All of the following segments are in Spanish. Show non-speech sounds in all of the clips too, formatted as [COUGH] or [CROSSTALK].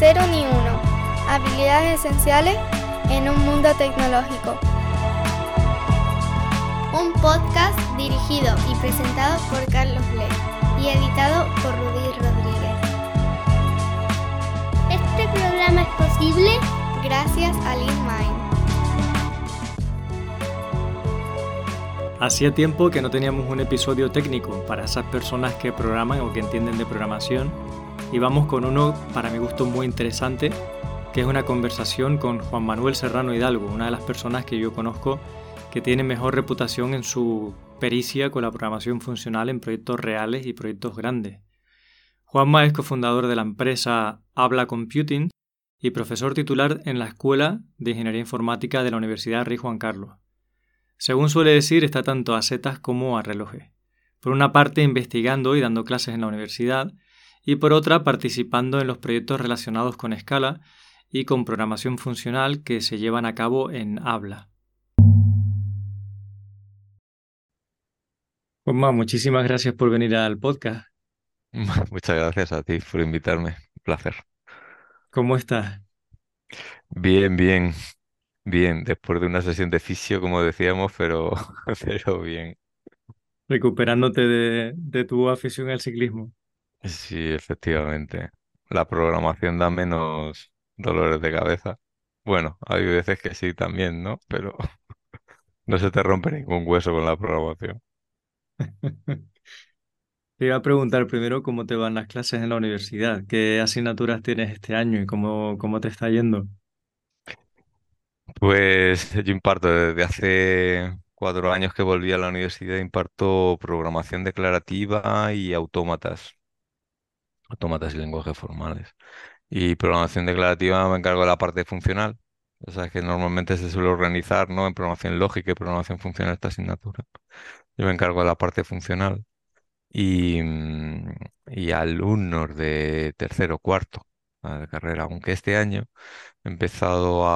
Cero ni uno. Habilidades esenciales en un mundo tecnológico. Un podcast dirigido y presentado por Carlos Lee y editado por Rudy Rodríguez. Este programa es posible gracias a LeanMind. Hacía tiempo que no teníamos un episodio técnico para esas personas que programan o que entienden de programación y vamos con uno para mi gusto muy interesante que es una conversación con Juan Manuel Serrano Hidalgo, una de las personas que yo conozco que tiene mejor reputación en su pericia con la programación funcional en proyectos reales y proyectos grandes. Juanma es cofundador de la empresa Habla Computing y profesor titular en la Escuela de Ingeniería Informática de la Universidad Rey Juan Carlos. Según suele decir, está tanto a setas como a relojes. Por una parte, investigando y dando clases en la universidad, y por otra, participando en los proyectos relacionados con escala y con programación funcional que se llevan a cabo en Habla. Juanma, muchísimas gracias por venir al podcast. [LAUGHS] Muchas gracias a ti por invitarme. Un placer. ¿Cómo estás? Bien, bien, bien. Después de una sesión de fisio, como decíamos, pero, [LAUGHS] pero bien. Recuperándote de, de tu afición al ciclismo. Sí, efectivamente. La programación da menos dolores de cabeza. Bueno, hay veces que sí también, ¿no? Pero [LAUGHS] no se te rompe ningún hueso con la programación. [LAUGHS] Te iba a preguntar primero cómo te van las clases en la universidad, qué asignaturas tienes este año y cómo, cómo te está yendo. Pues yo imparto desde hace cuatro años que volví a la universidad, imparto programación declarativa y autómatas, autómatas y lenguajes formales. Y programación declarativa me encargo de la parte funcional. O sea, que normalmente se suele organizar, ¿no? En programación lógica y programación funcional esta asignatura. Yo me encargo de la parte funcional y, mm, alumnos de tercero, cuarto de carrera, aunque este año he empezado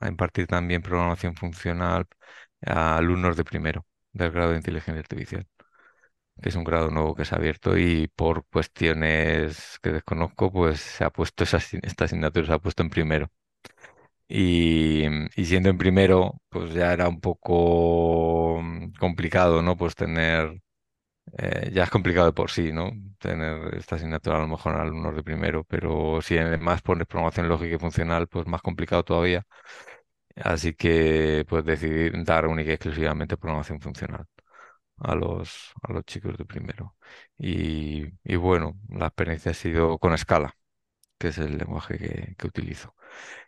a impartir también programación funcional a alumnos de primero, del grado de inteligencia artificial que es un grado nuevo que se ha abierto y por cuestiones que desconozco, pues se ha puesto esa, esta asignatura, se ha puesto en primero. Y, y, siendo en primero, pues ya era un poco mm, complicado, ¿no? Pues tener, eh, ya es complicado de por sí, ¿no? Tener esta asignatura a lo mejor en alumnos de primero, pero si además pones programación lógica y funcional, pues más complicado todavía. Así que pues decidí dar única y exclusivamente programación funcional a los, a los chicos de primero. Y, y bueno, la experiencia ha sido con Scala, que es el lenguaje que, que utilizo.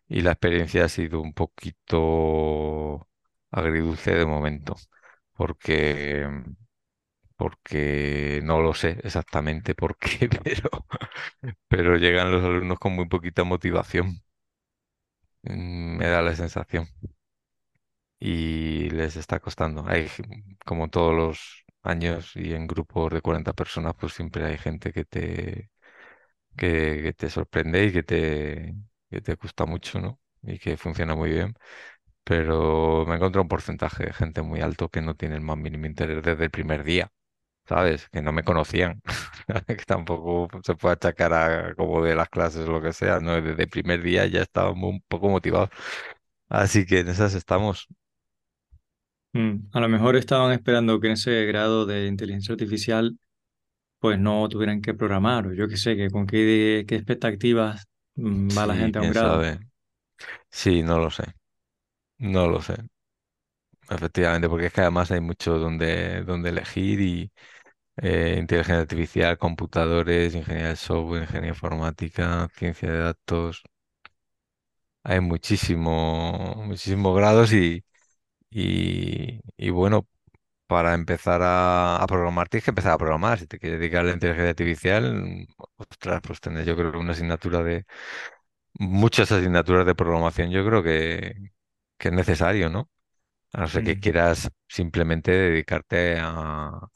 Y la experiencia ha sido un poquito agridulce de momento, porque, porque no lo sé exactamente por qué, [LAUGHS] pero, pero llegan los alumnos con muy poquita motivación. Mm, Me da la sensación y les está costando. Hay, como todos los años y en grupos de 40 personas, pues siempre hay gente que te, que, te sorprende y que te, que te gusta mucho, ¿no? Y que funciona muy bien. Pero me encontrado un porcentaje de gente muy alto que no tiene el más mínimo interés desde el primer día. ¿Sabes? Que no me conocían. [LAUGHS] que tampoco se puede achacar a como de las clases o lo que sea. No, desde el primer día ya estaba un poco motivado Así que en esas estamos. Mm, A lo mejor estaban esperando que en ese grado de inteligencia artificial pues no tuvieran que programar o yo qué sé, que con qué, qué expectativas mm, va la gente a un grado. sabe. Sí, no lo sé. No lo sé. Efectivamente, porque es que además hay mucho donde, donde elegir y eh, inteligencia artificial, computadores, ingeniería de software, ingeniería informática, ciencia de datos. Hay muchísimo, muchísimos grados y, y, y bueno, para empezar a, a programar tienes que empezar a programar. Si te quieres dedicar a la inteligencia artificial, ostras, pues tener yo creo que una asignatura de, muchas asignaturas de programación, yo creo que, que es necesario, ¿no? A no ser que quieras simplemente dedicarte a,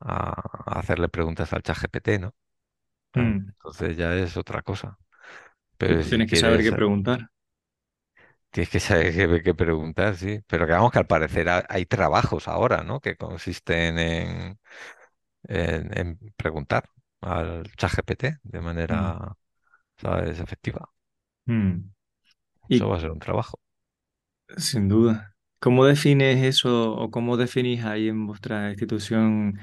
a hacerle preguntas al chat GPT, ¿no? Mm. entonces ya es otra cosa. Pero si tienes que saber qué preguntar. Tienes que saber qué, qué preguntar, sí. Pero que vamos, que al parecer ha- hay trabajos ahora, ¿no? Que consisten en, en, en preguntar al chat GPT de Mm. manera ¿sabes? Efectiva. Mm. Eso Y va a ser un trabajo. sin duda, ¿cómo defines eso o cómo definís ahí en vuestra institución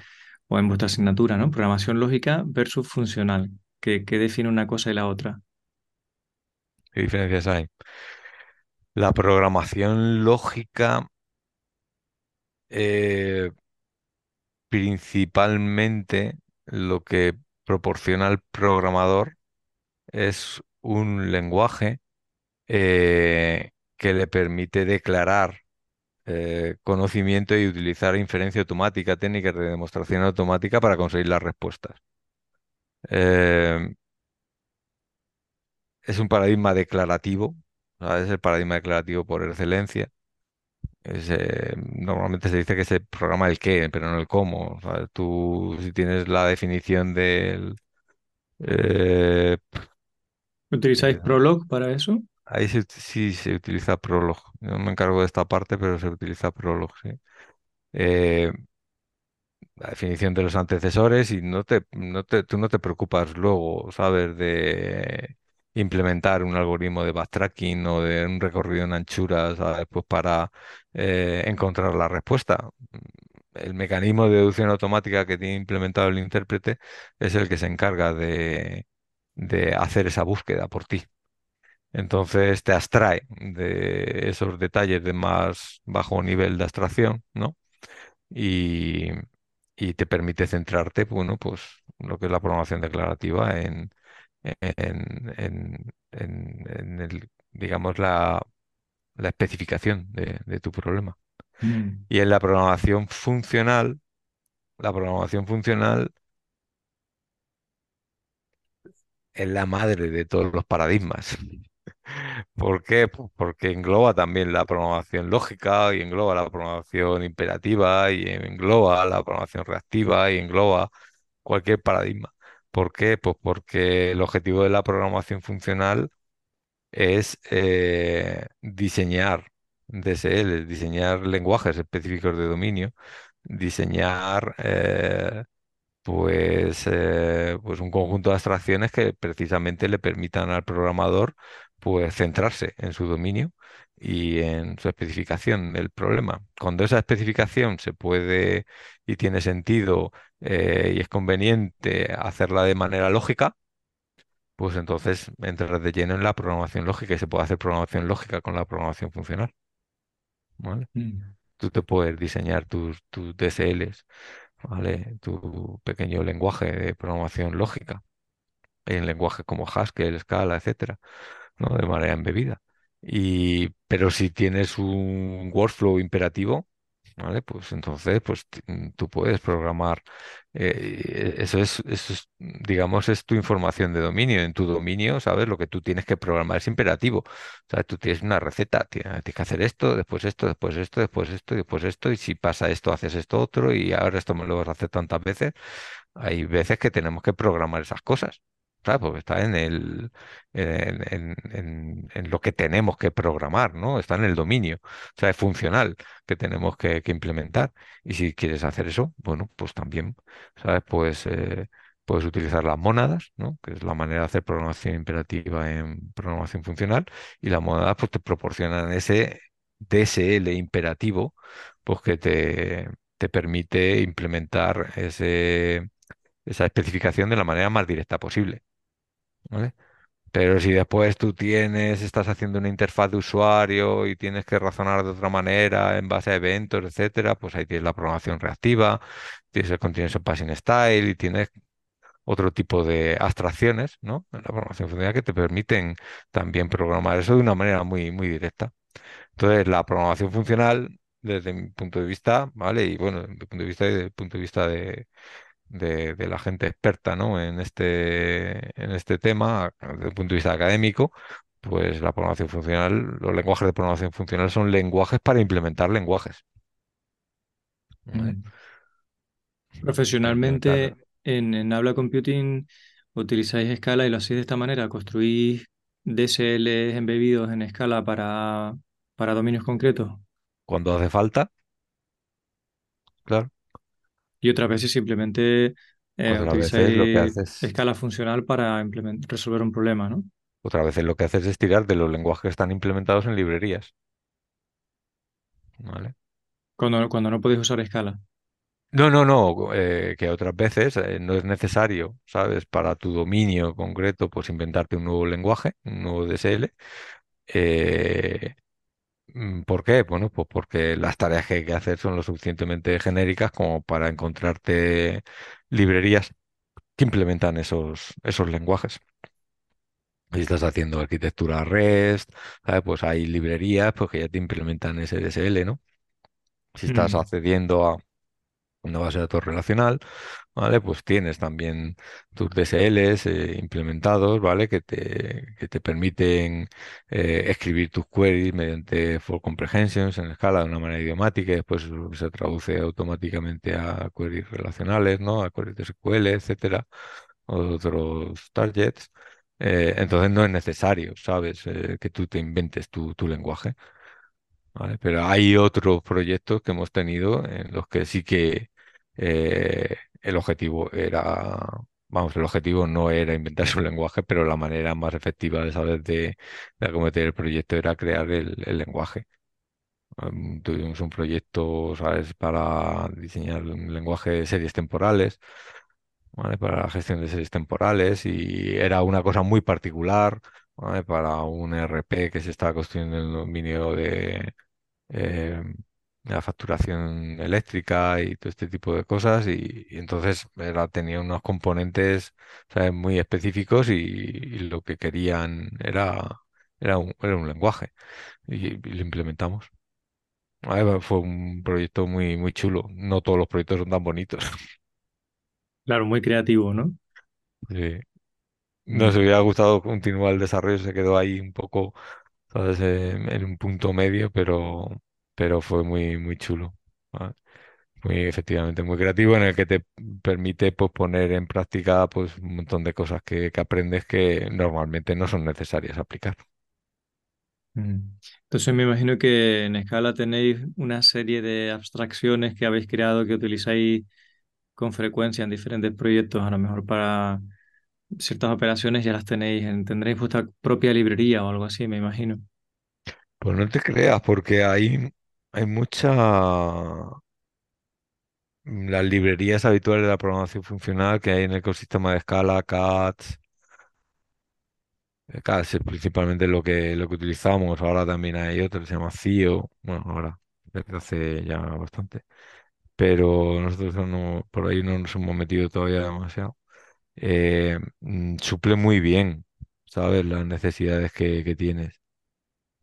o en vuestra asignatura, ¿no? Programación lógica versus funcional. ¿Qué, qué define una cosa y la otra? ¿Qué diferencias hay? La programación lógica eh, principalmente lo que proporciona el programador es un lenguaje eh, que le permite declarar eh, conocimiento y utilizar inferencia automática, técnicas de demostración automática para conseguir las respuestas. Es un paradigma declarativo, Es el paradigma declarativo por excelencia. Es, eh, normalmente se dice que se programa el qué, pero no el cómo. Tú, si tienes la definición del... eh, ¿Utilizáis eh, Prolog para eso? ahí se sí se utiliza Prolog. No me encargo de esta parte, pero se utiliza Prolog, sí. La definición de los antecesores y no te, no te, tú no te preocupas luego, ¿sabes? De implementar un algoritmo de backtracking o de un recorrido en anchura, ¿sabes? Pues para eh, encontrar la respuesta. El mecanismo de deducción automática que tiene implementado el intérprete es el que se encarga de, de hacer esa búsqueda por ti. Entonces te abstrae de esos detalles de más bajo nivel de abstracción, ¿no? y, y te permite centrarte, bueno, pues lo que es la programación declarativa en, en, en, en- en el, digamos, la, la especificación de, de tu problema. Mm. Y en la programación funcional, la programación funcional es la madre de todos los paradigmas. [LAUGHS] ¿Por qué? Porque engloba también la programación lógica y engloba la programación imperativa y engloba la programación reactiva y engloba cualquier paradigma. ¿Por qué? Pues porque el objetivo de la programación funcional es eh, diseñar DSL, diseñar lenguajes específicos de dominio, diseñar eh, pues, eh, pues un conjunto de abstracciones que precisamente le permitan al programador pues centrarse en su dominio y en su especificación del problema. Cuando esa especificación se puede y tiene sentido eh, y es conveniente hacerla de manera lógica, pues entonces entras de lleno en la programación lógica y se puede hacer programación lógica con la programación funcional. ¿vale? Mm. Tú te puedes diseñar tus, tus DSLs, ¿vale? Tu pequeño lenguaje de programación lógica en lenguajes como Haskell, Scala, etcétera, ¿no? De manera embebida. Y, pero si tienes un workflow imperativo, ¿vale? Pues entonces, pues mm, tú puedes programar. eh, eso es, eso es, digamos, es tu información de dominio. En tu dominio, ¿sabes? Lo que tú tienes que programar es imperativo. O sea, tú tienes una receta, tienes, tienes que hacer esto, después esto, después esto, después esto, después esto, y si pasa esto, haces esto otro, y ahora esto me lo vas a hacer tantas veces. Hay veces que tenemos que programar esas cosas. ¿Sabes? Porque está en el, en, en- lo que tenemos que programar, ¿no? Está en el dominio. O sea, es funcional que tenemos que, que implementar. Y si quieres hacer eso, bueno, pues también, ¿sabes? Pues eh, puedes utilizar las mónadas, ¿no? Que es la manera de hacer programación imperativa en programación funcional. Y las mónadas, pues te proporcionan ese DSL imperativo, pues que te, te permite implementar ese, esa especificación de la manera más directa posible. Pero si después tú tienes, estás haciendo una interfaz de usuario y tienes que razonar de otra manera en base a eventos, etcétera, pues ahí tienes la programación reactiva, tienes el continuous passing style y tienes otro tipo de abstracciones, ¿no? En la programación funcional que te permiten también programar eso de una manera muy, muy directa. Entonces, la programación funcional, desde mi punto de vista, ¿vale? Y bueno, desde mi punto de vista y desde el punto de vista de de, de la gente experta, ¿no? en este, en este tema, desde el punto de vista académico, pues la programación funcional, los lenguajes de programación funcional son lenguajes para implementar lenguajes. ¿vale? Mm. Profesionalmente, en, en Habla Computing utilizáis Scala y lo hacéis de esta manera, construís DSLs embebidos en Scala para, para dominios concretos Cuando hace falta, claro. Y otras veces simplemente eh, lo que utilizáis haces, escala funcional para resolver un problema, ¿no? otras veces lo que haces es tirar de los lenguajes que están implementados en librerías, ¿vale? Cuando, cuando no podéis usar escala. No, no, no, eh, que otras veces eh, no es necesario, ¿sabes? Para tu dominio concreto, pues inventarte un nuevo lenguaje, un nuevo DSL. Eh, ¿por qué? Bueno, pues porque las tareas que hay que hacer son lo suficientemente genéricas como para encontrarte librerías que implementan esos, esos lenguajes. Si estás haciendo arquitectura REST, ¿sabes? Pues hay librerías pues, que ya te implementan ese DSL, ¿no? Si estás Mm. accediendo a una base de datos relacional, ¿vale? Pues tienes también tus DSLs eh, implementados, ¿vale? Que te, que te permiten eh, escribir tus queries mediante for comprehensions en escala de una manera idiomática y después se traduce automáticamente a queries relacionales, ¿no? A queries de SQL, etcétera, otros targets. Eh, entonces no es necesario, ¿sabes? Que tú te inventes tu, tu lenguaje. ¿vale? Pero hay otros proyectos que hemos tenido en los que sí que eh, el objetivo era, vamos, el objetivo no era inventarse [LAUGHS] un lenguaje, pero la manera más efectiva de saber de, de acometer el proyecto era crear el, lenguaje. Um, tuvimos un proyecto, para diseñar un lenguaje de series temporales. ¿vale? Para la gestión de series temporales y era una cosa muy particular. Para un ERP que se estaba construyendo en el dominio de, eh, la facturación eléctrica y todo este tipo de cosas y, y entonces era, tenía unos componentes ¿sabes? muy específicos y, y lo que querían era, era, un, era un lenguaje y, y lo implementamos. Ah, Fue un proyecto muy, muy chulo. No todos los proyectos son tan bonitos. Claro, muy creativo, ¿no? [LAUGHS] Sí. Nos Mm. hubiera gustado continuar el desarrollo, se quedó ahí un poco, ¿sabes? En un punto medio, pero, pero fue muy, muy chulo. ¿vale? Muy efectivamente, muy creativo en el que te permite pues, poner en práctica pues, un montón de cosas que, que aprendes que normalmente no son necesarias aplicar. Mm. Entonces me imagino que en Scala tenéis una serie de abstracciones que habéis creado que utilizáis con frecuencia en diferentes proyectos, a lo mejor para ciertas operaciones ya las tenéis, en- tendréis vuestra propia librería o algo así, me imagino. Pues no te creas, porque hay, hay mucha... Las librerías habituales de la programación funcional que hay en el ecosistema de Scala, CATS, Eh, CAS es principalmente lo que, lo que utilizamos. Ahora también hay otro que se llama CIO. Bueno, ahora, desde hace ya bastante. Pero nosotros no, por ahí no nos hemos metido todavía demasiado. Eh, mm, suple muy bien, ¿sabes? Las necesidades que, que tienes.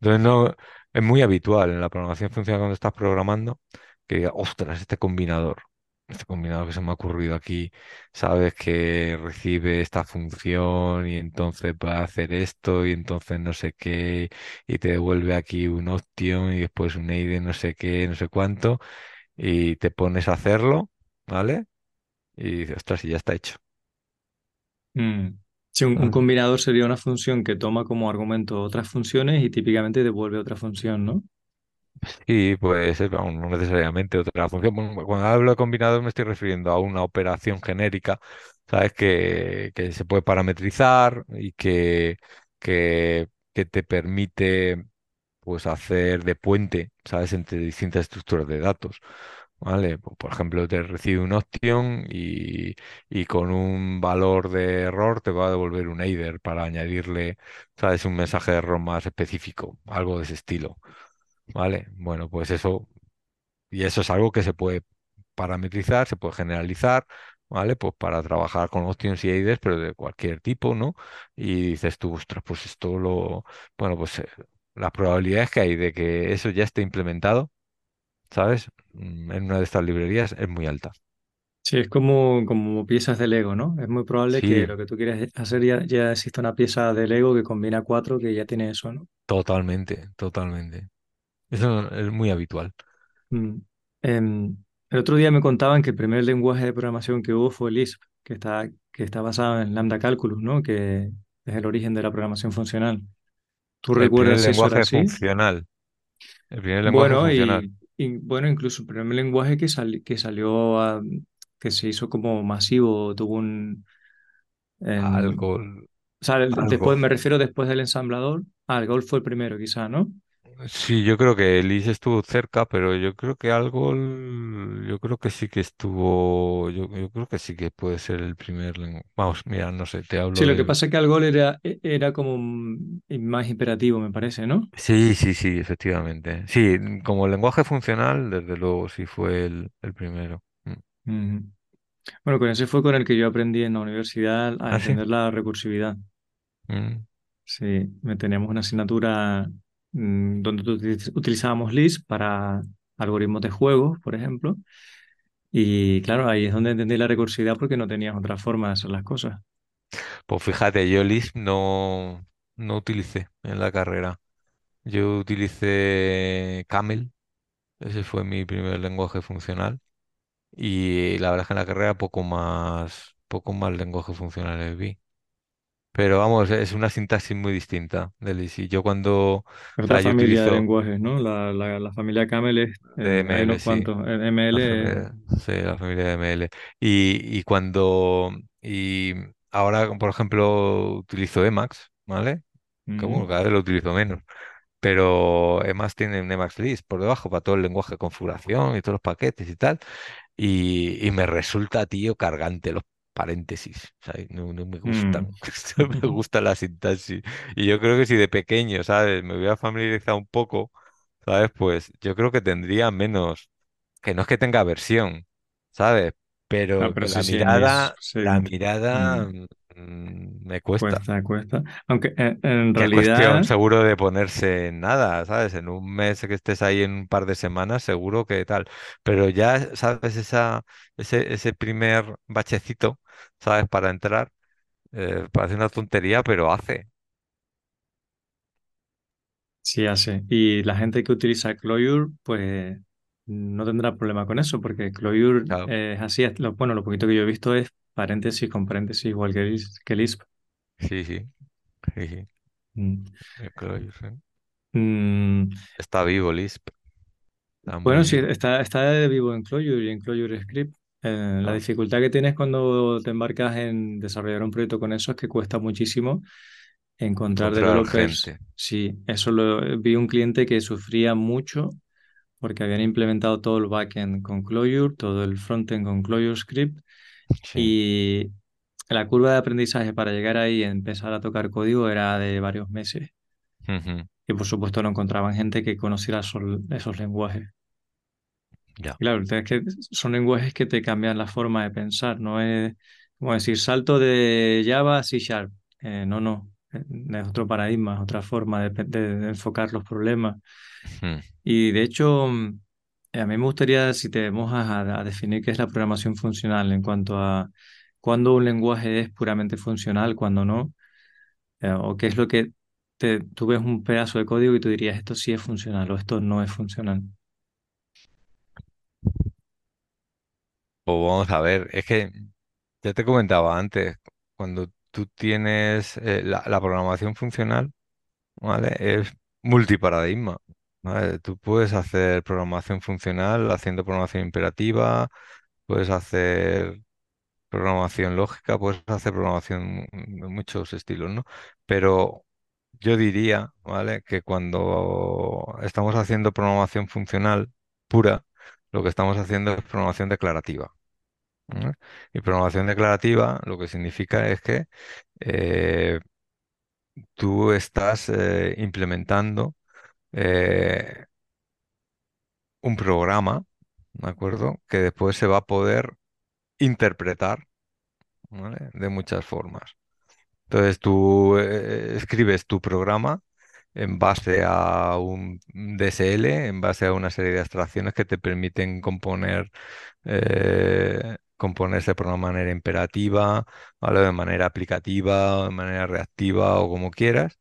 Entonces no, es muy habitual en la programación funcional cuando estás programando que diga, ostras, este combinador, este combinador que se me ha ocurrido aquí, sabes que recibe esta función y entonces va a hacer esto y entonces no sé qué y te devuelve aquí un option y después un EIDE no sé qué, no sé cuánto y te pones a hacerlo, ¿vale? Y dices, ostras, y ya está hecho. Mm. Sí, un, combinador sería una función que toma como argumento otras funciones y típicamente devuelve otra función, ¿no? Y vamos, no necesariamente otra función. Cuando hablo de combinador me estoy refiriendo a una operación genérica, ¿sabes? Que, que se puede parametrizar y que, que, que te permite pues hacer de puente, ¿sabes? Entre distintas estructuras de datos. ¿Vale? Pues, Por ejemplo, te recibe una opción y, y con un valor de error te va a devolver un header para añadirle, ¿sabes? Un mensaje de error más específico, algo de ese estilo. ¿Vale? Bueno, pues eso, y eso es algo que se puede parametrizar, se puede generalizar, ¿vale? Pues para trabajar con options y AIDs, pero de cualquier tipo, ¿no? Y dices tú, ostras, pues esto lo, bueno, pues eh, las probabilidades que hay de que eso ya esté implementado, ¿sabes? Mm, En una de estas librerías es muy alta. Sí, es como, como piezas de Lego, ¿no? Es muy probable que lo que tú quieras hacer ya, ya exista una pieza de Lego que combina cuatro que ya tiene eso, ¿no? totalmente, totalmente. Eso es muy habitual. Mm. Em, el otro día me contaban que el primer lenguaje de programación que hubo fue Lisp, que está, que está basado en Lambda Calculus, ¿no? Que es el origen de la programación funcional. ¿Tú El primer recuerdas eso era lenguaje así? funcional, el primer lenguaje Bueno, funcional. y, y, bueno, incluso el primer lenguaje que, sali- que salió a, que se hizo como masivo, tuvo un... en- Algo, o sea, algo. después, me refiero después del ensamblador. Ah, el Golf fue el primero, quizá, ¿no? Sí, yo creo que Liz estuvo cerca, pero yo creo que algo, l- yo creo que sí que estuvo, yo, yo creo que sí que puede ser el primer lenguaje. Vamos, mira, no sé, te Sí, hablo lo que del... pasa es que Algol era, e- era como mm, más imperativo, me parece, ¿no? Sí, sí, sí, efectivamente. Sí, como lenguaje funcional, desde luego sí fue el, el primero. Mm. Ujú. Bueno, con ese fue con el que yo aprendí en la universidad a ¿Ah, sí? entender la recursividad. Mm. Sí, me teníamos una asignatura mm, donde utilizábamos Lisp para algoritmos de juegos, por ejemplo. Y claro, ahí es donde entendí la recursividad porque no tenías otra forma de hacer las cosas. Pues fíjate, yo Lisp no, no utilicé en la carrera. Yo utilicé Camel, ese fue mi primer lenguaje funcional. Y la verdad es que en la carrera poco más, poco más lenguaje funcionales vi. Pero vamos, es una sintaxis muy distinta del ISI. Yo cuando, Otra yo familia de lenguajes, ¿no? La, la, la familia Camel es, de eh, hay ML, unos sí, cuantos. El la ML, familia, sí, la familia de ML. Y, y cuando, y ahora, por ejemplo, utilizo Emacs, ¿vale? Que bueno, cada vez lo utilizo menos. Pero Emacs tiene un Emacs List por debajo para todo el lenguaje de configuración y todos los paquetes y tal. Y, y me resulta, tío, cargante los paréntesis, ¿sabes? No, no me gustan. mm. [LAUGHS] No me gusta la sintaxis. Y yo creo que si de pequeño, ¿sabes? Me hubiera familiarizado un poco, ¿sabes? Pues yo creo que tendría menos, que no es que tenga aversión, ¿sabes? Ah, Pero pero que sí, la sí, mirada, sí. la mirada mm, mm, me cuesta. Cuesta, cuesta. Aunque en, en Que es cuestión realidad, seguro de ponerse en nada, ¿sabes? En un mes que estés ahí en un par de semanas, seguro que tal. Pero ya, ¿sabes? Esa, ese, ese primer bachecito, ¿sabes? Para entrar, eh, parece una tontería, pero hace. sí hace. Y la gente que utiliza Clojure, pues no tendrá problema con eso, porque Clojure Claro. eh, es así. lo- bueno, lo poquito que yo he visto es paréntesis con paréntesis, igual que, que Lisp. Sí, sí, sí, sí. Mm. Mm, Está vivo Lisp, está muy bueno, sí, está, está vivo en Clojure y en Clojure Script. Eh, la dificultad que tienes cuando te embarcas en desarrollar un proyecto con eso es que cuesta muchísimo encontrar Encontrar developers. gente. Sí, eso lo vi un cliente que sufría mucho porque habían implementado todo el backend con Clojure, todo el frontend con Clojure Script Sí. y la curva de aprendizaje para llegar ahí y empezar a tocar código era de varios meses. Y por supuesto no encontraban gente que conociera esos, esos lenguajes. Ya. Claro, el tema es que son lenguajes que te cambian la forma de pensar, no es como decir salto de Java a C Sharp. Eh, no, no, Eh, es otro paradigma, es otra forma de, de- de enfocar los problemas. Mm. Y de hecho, mm, a mí me gustaría, si te mojas a, a definir qué es la programación funcional en cuanto a cuándo un lenguaje es puramente funcional, cuándo no, eh, o qué es lo que te, tú ves un pedazo de código y tú dirías esto sí es funcional o esto no es funcional. Pues vamos a ver, es que ya te comentaba antes, cuando tú tienes eh, la, programación funcional, ¿vale? Es multiparadigma, ¿vale? Tú puedes hacer programación funcional haciendo programación imperativa, puedes hacer programación lógica, puedes hacer programación de muchos estilos, ¿no? Pero yo diría, ¿vale? Que cuando estamos haciendo programación funcional pura, lo que estamos haciendo es programación declarativa. Y programación declarativa lo que significa es que eh, tú estás eh, implementando eh, un programa, ¿de acuerdo? Que después se va a poder interpretar. De muchas formas. Entonces tú escribes tu programa en base a un DSL, en base a una serie de abstracciones que te permiten componer, eh, componerse por una manera imperativa, ¿vale? De manera aplicativa, o de manera reactiva o como quieras.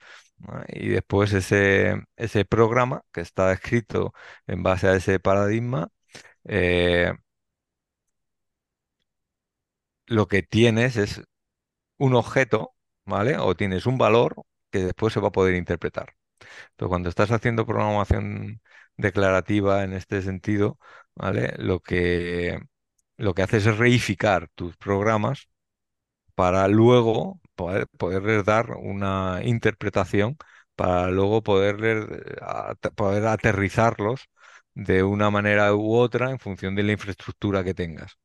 Y después ese, ese programa que está escrito en base a ese paradigma, eh, lo que tienes es un objeto, ¿vale? O tienes un valor que después se va a poder interpretar. Entonces, cuando estás haciendo programación declarativa en este sentido. Lo que, lo que haces es reificar tus programas para luego poder, poderles dar una interpretación, para luego poderles, eh, poder aterrizarlos de una manera u otra en función de la infraestructura que tengas.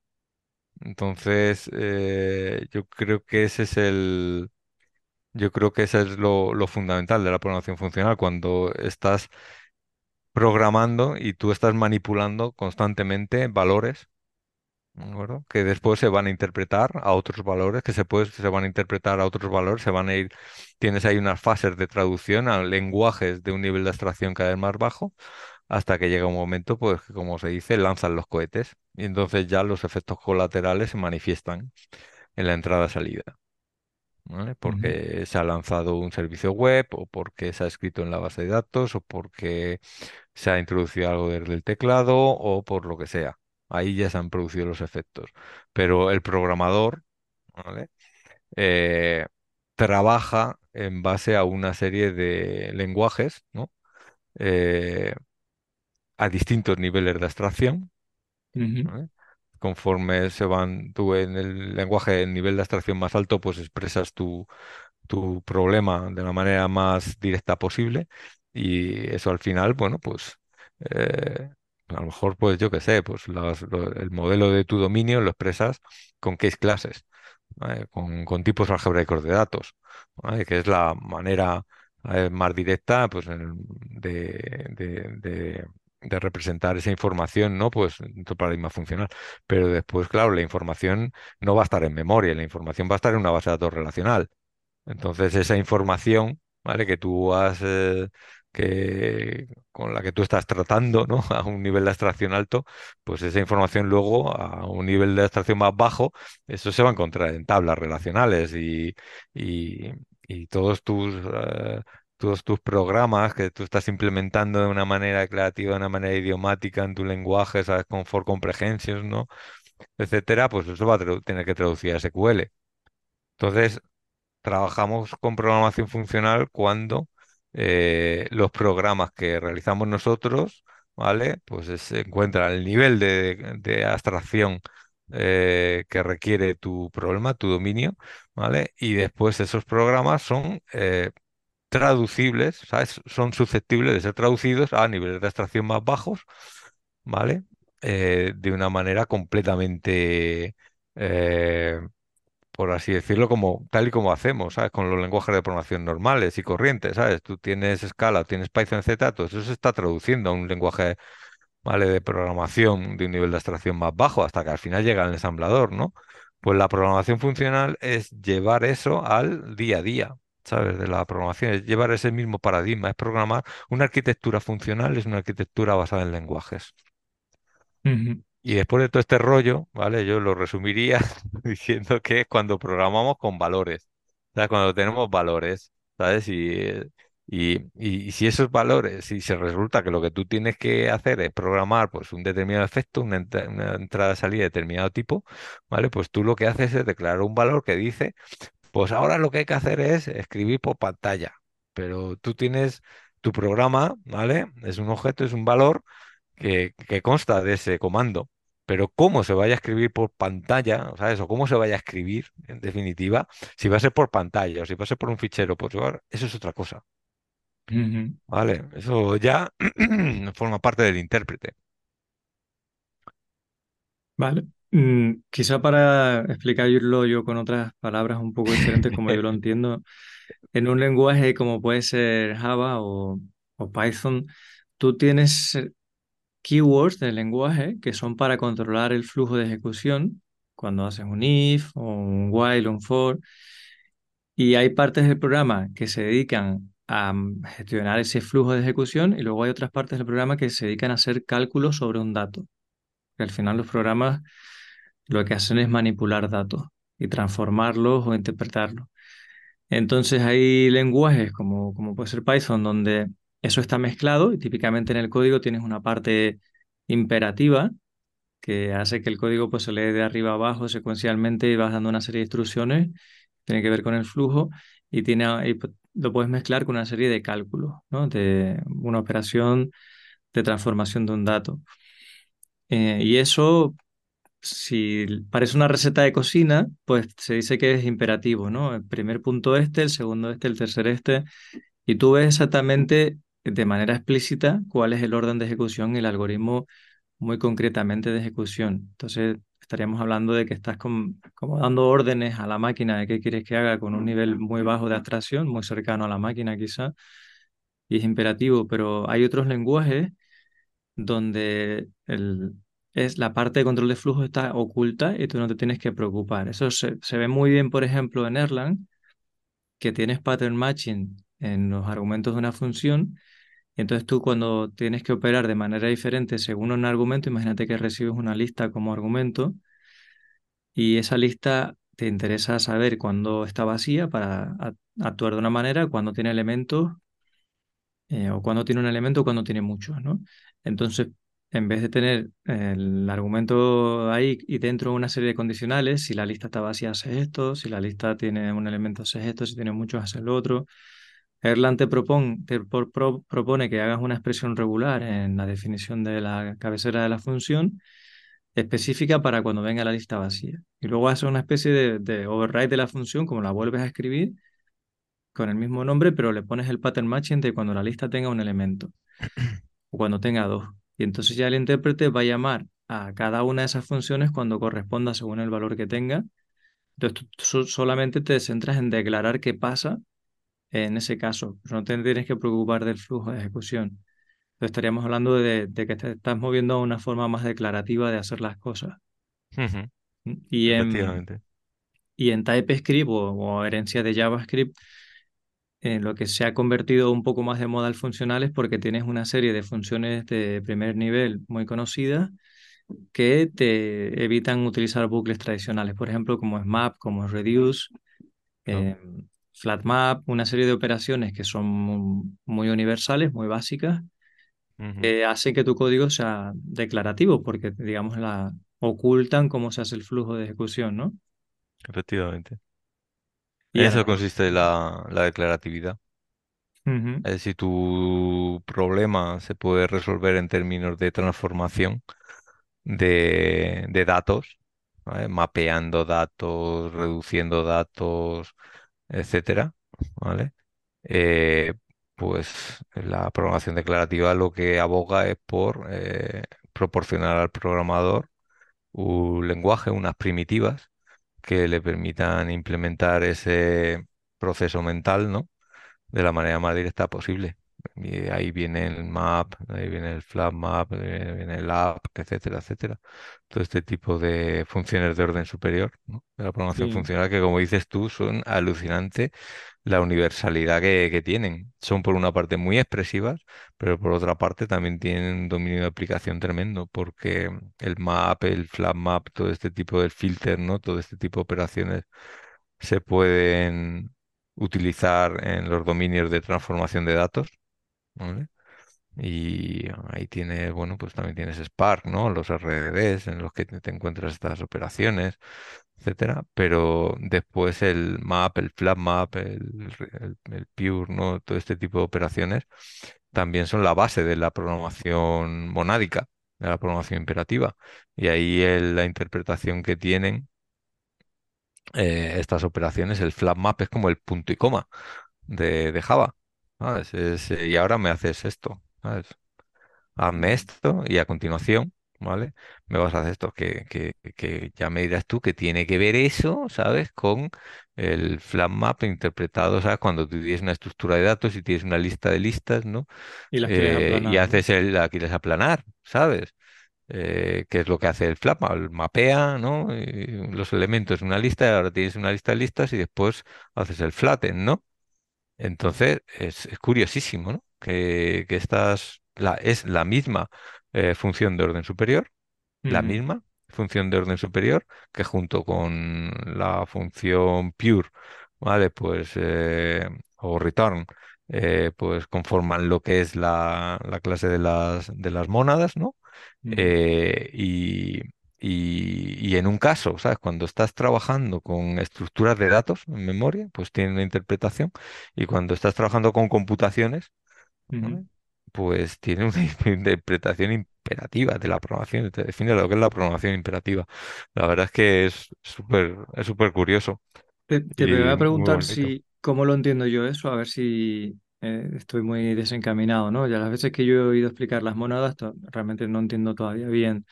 Entonces, eh, yo creo que ese es el, yo creo que ese es lo, lo fundamental de la programación funcional, cuando estás programando y tú estás manipulando constantemente valores que después se van a interpretar a otros valores, que se, puede, se van a interpretar a otros valores, se van a ir, tienes ahí unas fases de traducción a lenguajes de un nivel de abstracción cada vez más bajo, hasta que llega un momento, pues, que como se dice, lanzan los cohetes y entonces ya los efectos colaterales se manifiestan en la entrada-salida. Porque se ha lanzado un servicio web o porque se ha escrito en la base de datos o porque se ha introducido algo desde el teclado o por lo que sea. Ahí ya se han producido los efectos. Pero el programador, eh, trabaja en base a una serie de lenguajes, ¿no? Eh, a distintos niveles de abstracción. Conforme se van, tú en el lenguaje, en nivel de abstracción más alto, pues expresas tu, tu problema de la manera más directa posible y eso al final, bueno, pues eh, a lo mejor, pues yo qué sé, pues el modelo de tu dominio lo expresas con case classes, con, tipos algebraicos de datos, que es la manera eh, más directa pues, de, representar esa información, ¿no? Pues tu paradigma funcional. Pero después, claro, la información no va a estar en memoria, la información va a estar en una base de datos relacional. Entonces, esa información, ¿vale? Que tú has eh, que, con la que tú estás tratando, ¿no? [LAUGHS] A un nivel de abstracción alto, pues esa información luego a un nivel de abstracción más bajo, eso se va a encontrar en tablas relacionales y, y, todos tus... Eh, tus programas que tú estás implementando de una manera creativa, de una manera idiomática en tu lenguaje, ¿sabes? Con for comprehensions, ¿no? Etcétera, pues eso va a tener que traducir a SQL. Entonces, trabajamos con programación funcional cuando eh, los programas que realizamos nosotros, ¿vale? Pues se encuentra el nivel de, abstracción eh, que requiere tu problema, tu dominio, ¿vale? Y después esos programas son eh, traducibles, ¿sabes? Son susceptibles de ser traducidos a niveles de abstracción más bajos, ¿vale? de una manera completamente por así decirlo, como tal y como hacemos, ¿sabes? Con los lenguajes de programación normales y corrientes, ¿sabes? Tú tienes Scala, tienes Python, Z, todo eso se está traduciendo a un lenguaje, ¿vale? De programación de un nivel de abstracción más bajo hasta que al final llega al ensamblador, ¿no? Pues la programación funcional es llevar eso al día a día, ¿sabes? De la programación, es llevar ese mismo paradigma, es programar una arquitectura funcional, es una arquitectura basada en lenguajes. Y después de todo este rollo, ¿vale? Yo lo resumiría [LAUGHS] diciendo que es cuando programamos con valores, cuando tenemos valores, ¿sabes? Y, y, si esos valores, si se resulta que lo que tú tienes que hacer es programar pues un determinado efecto, una, entrada-salida de determinado tipo, ¿vale? Pues tú lo que haces es declarar un valor que dice, pues ahora lo que hay que hacer es escribir por pantalla, pero tú tienes tu programa, ¿vale? Es un objeto, es un valor que, que consta de ese comando. Pero cómo se vaya a escribir por pantalla, ¿sabes? O cómo se vaya a escribir, en definitiva, si va a ser por pantalla o si va a ser por un fichero, pues eso es otra cosa. Vale, eso ya [CLEARS THROAT] forma parte del intérprete. Vale. Mm, quizá para explicarlo yo con otras palabras un poco diferentes, como yo lo [LAUGHS] entiendo, en un lenguaje como puede ser Java o, o Python, tú tienes keywords del lenguaje que son para controlar el flujo de ejecución cuando haces un if o un while o un for. Y hay partes del programa que se dedican a mm, gestionar ese flujo de ejecución y luego hay otras partes del programa que se dedican a hacer cálculos sobre un dato. Que al final los programas lo que hacen es manipular datos y transformarlos o interpretarlos. Entonces hay lenguajes como, como puede ser Python donde eso está mezclado y típicamente en el código tienes una parte imperativa que hace que el código pues, se lee de arriba abajo secuencialmente y vas dando una serie de instrucciones, tiene que ver con el flujo y, tiene, lo puedes mezclar con una serie de cálculos, ¿no? de una operación de transformación de un dato. Eh, y eso si parece una receta de cocina, pues se dice que es imperativo, ¿no? El primer punto este, el segundo este, el tercer este, y tú ves exactamente de manera explícita cuál es el orden de ejecución y el algoritmo muy concretamente de ejecución. Entonces, estaríamos hablando de que estás como dando órdenes a la máquina de qué quieres que haga con un nivel muy bajo de abstracción, muy cercano a la máquina quizá, y es imperativo, pero hay otros lenguajes donde el, es la parte de control de flujo está oculta y tú no te tienes que preocupar. Eso se, se ve muy bien, por ejemplo, en Erlang, que tienes pattern matching en los argumentos de una función. Y entonces tú cuando tienes que operar de manera diferente según un argumento, imagínate que recibes una lista como argumento y esa lista te interesa saber cuándo está vacía para actuar de una manera, cuándo tiene elementos eh, o cuándo tiene un elemento o cuándo tiene muchos, ¿no? Entonces, en vez de tener el argumento ahí y dentro una serie de condicionales, si la lista está vacía, hace esto, si la lista tiene un elemento, hace esto, si tiene muchos, hace lo otro. Erlang te, propone, te propone que hagas una expresión regular en la definición de la cabecera de la función específica para cuando venga la lista vacía. Y luego haces una especie de, de override de la función, como la vuelves a escribir, con el mismo nombre, pero le pones el pattern matching de cuando la lista tenga un elemento o cuando tenga dos. Y entonces ya el intérprete va a llamar a cada una de esas funciones cuando corresponda según el valor que tenga. Entonces tú solamente te centras en declarar qué pasa en ese caso. no te tienes que preocupar del flujo de ejecución. Entonces estaríamos hablando de, que te estás moviendo a una forma más declarativa de hacer las cosas. y, en, y en TypeScript o, o herencia de JavaScript, en lo que se ha convertido un poco más de moda el funcional es porque tienes una serie de funciones de primer nivel muy conocidas que te evitan utilizar bucles tradicionales, por ejemplo, como es map, como es reduce, eh, flat map, una serie de operaciones que son muy universales, muy básicas, que hacen que tu código sea declarativo, porque, digamos, la, ocultan cómo se hace el flujo de ejecución, ¿no? Efectivamente. Y en eso consiste la, la declaratividad. Es decir, tu problema se puede resolver en términos de transformación de, de datos, mapeando datos, reduciendo datos, etcétera, ¿vale? Eh, pues la programación declarativa lo que aboga es por eh, proporcionar al programador un lenguaje, unas primitivas que le permitan implementar ese proceso mental, ¿no? De la manera más directa posible. Y ahí viene el map, ahí viene el flat map, eh, viene el app, etcétera, etcétera. Todo este tipo de funciones de orden superior, ¿no? De la programación funcional que, como dices tú, son alucinantes la universalidad que, tienen. Son por una parte muy expresivas, pero por otra parte también tienen un dominio de aplicación tremendo, porque el map, el flat map, todo este tipo de filter, ¿no? Todo este tipo de operaciones se pueden utilizar en los dominios de transformación de datos, Y ahí tienes, bueno, pues también tienes Spark, ¿no? Los RDDs en los que te encuentras estas operaciones etcétera, pero después el map, el flat map, el, el, pure, ¿no? Todo este tipo de operaciones también son la base de la programación monádica, de la programación imperativa. Y ahí la interpretación que tienen eh, estas operaciones, el flat map es como el punto y coma de, de Java. Y ahora me haces esto. Hazme esto y a continuación ¿vale? Me vas a hacer esto, que, que, ya me dirás tú que tiene que ver eso, ¿sabes? Con el flat map interpretado, ¿sabes? Cuando tú tienes una estructura de datos y tienes una lista de listas, ¿no? Y, eh, y haces el, la quieres aplanar, ¿sabes? Eh, que es lo que hace el flat map, mapea, ¿no? los elementos en una lista, ahora tienes una lista de listas y después haces el flatten, ¿no? Entonces, es, curiosísimo, ¿no? Que, que estas, la, es la misma eh, función de orden superior, la misma función de orden superior, que junto con la función pure, ¿vale? Pues, eh, o return, eh, pues conforman lo que es la, clase de las, de las mónadas, ¿no? y, y, en un caso, ¿sabes? Cuando estás trabajando con estructuras de datos en memoria, pues tiene una interpretación. Y cuando estás trabajando con computaciones, pues tiene una [LAUGHS] interpretación imperativa de la programación, te define lo que es la programación imperativa. La verdad es que es súper, es súper curioso Te, te voy y a preguntar si, cómo lo entiendo yo eso, a ver si eh, estoy muy desencaminado, ¿no? Ya las veces que yo he oído explicar las mónadas, to- realmente no entiendo todavía bien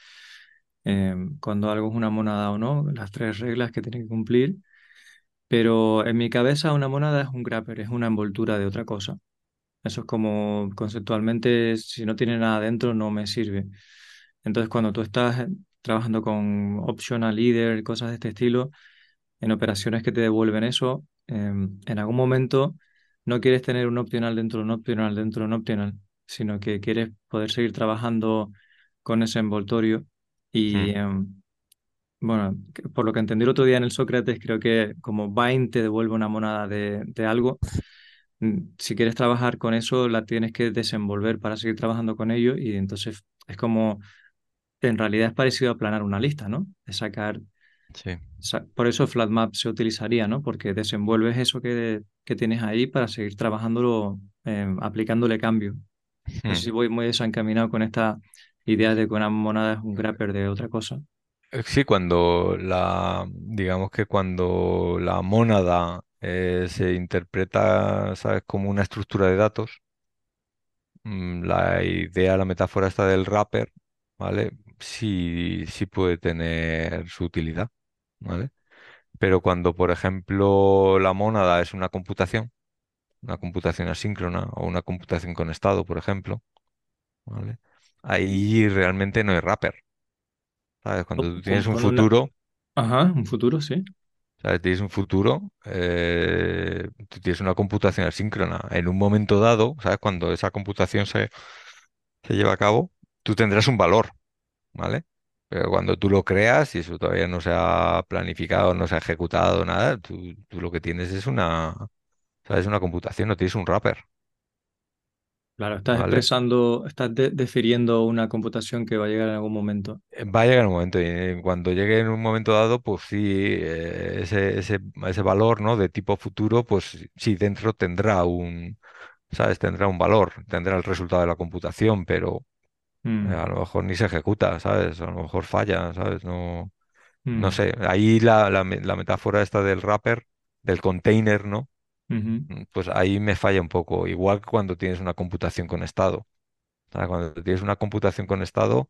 eh, cuando algo es una mónada o no, las tres reglas que tiene que cumplir, pero en mi cabeza una mónada es un grapper, es una envoltura de otra cosa. Eso es como conceptualmente, si no tiene nada dentro, no me sirve. Entonces, cuando tú estás trabajando con optional leader, cosas de este estilo, en operaciones que te devuelven eso, em, en algún momento no quieres tener un opcional dentro de un opcional dentro de un opcional, sino que quieres poder seguir trabajando con ese envoltorio. Y Mm, em, bueno, por lo que entendí el otro día en el Sócrates, creo que como Bind te devuelve una monada de, de algo, mm, si quieres trabajar con eso, la tienes que desenvolver para seguir trabajando con ello. Y entonces es como, en realidad es parecido a aplanar una lista, ¿no? De sacar Sí. Por eso FlatMap se utilizaría, ¿no? Porque desenvuelves eso que, que tienes ahí para seguir trabajándolo, eh, aplicándole cambio. No sé Mm. si voy muy desencaminado con esta idea de que una monada es un grapper de otra cosa. Eh, Sí, cuando la, digamos que cuando la mónada eh, se interpreta, ¿sabes? como una estructura de datos, mm, la idea, la metáfora esta del wrapper, ¿vale? Sí, sí puede tener su utilidad, ¿vale? Pero cuando, por ejemplo, la mónada es una computación, una computación asíncrona o una computación con estado, por ejemplo, ¿vale? Ahí realmente no hay wrapper, ¿sabes? Cuando tú tienes un futuro, Ajá, un futuro, sí. ¿sabes? Tienes un futuro, eh, tú tienes una computación asíncrona. En un momento dado, ¿sabes? Cuando esa computación se, se lleva a cabo, tú tendrás un valor. ¿vale? Pero cuando tú lo creas y eso todavía no se ha planificado, no se ha ejecutado, nada, tú, tú lo que tienes es una, ¿sabes? Una computación, no tienes un wrapper, Claro, estás ¿vale? expresando, estás de- defiriendo una computación que va a llegar en algún momento. Eh, Va a llegar un momento y eh, cuando llegue en un momento dado, pues sí, eh, ese, ese, ese valor, ¿no? De tipo futuro, pues sí, dentro tendrá un, ¿sabes? Tendrá un valor, tendrá el resultado de la computación, pero eh, Mm, a lo mejor ni se ejecuta, ¿sabes? A lo mejor falla, ¿sabes? No. No mm, sé, ahí la, la, la metáfora esta del wrapper, del container, ¿no? Mm, Pues ahí me falla un poco. Igual que cuando tienes una computación con estado. Cuando tienes una computación con estado,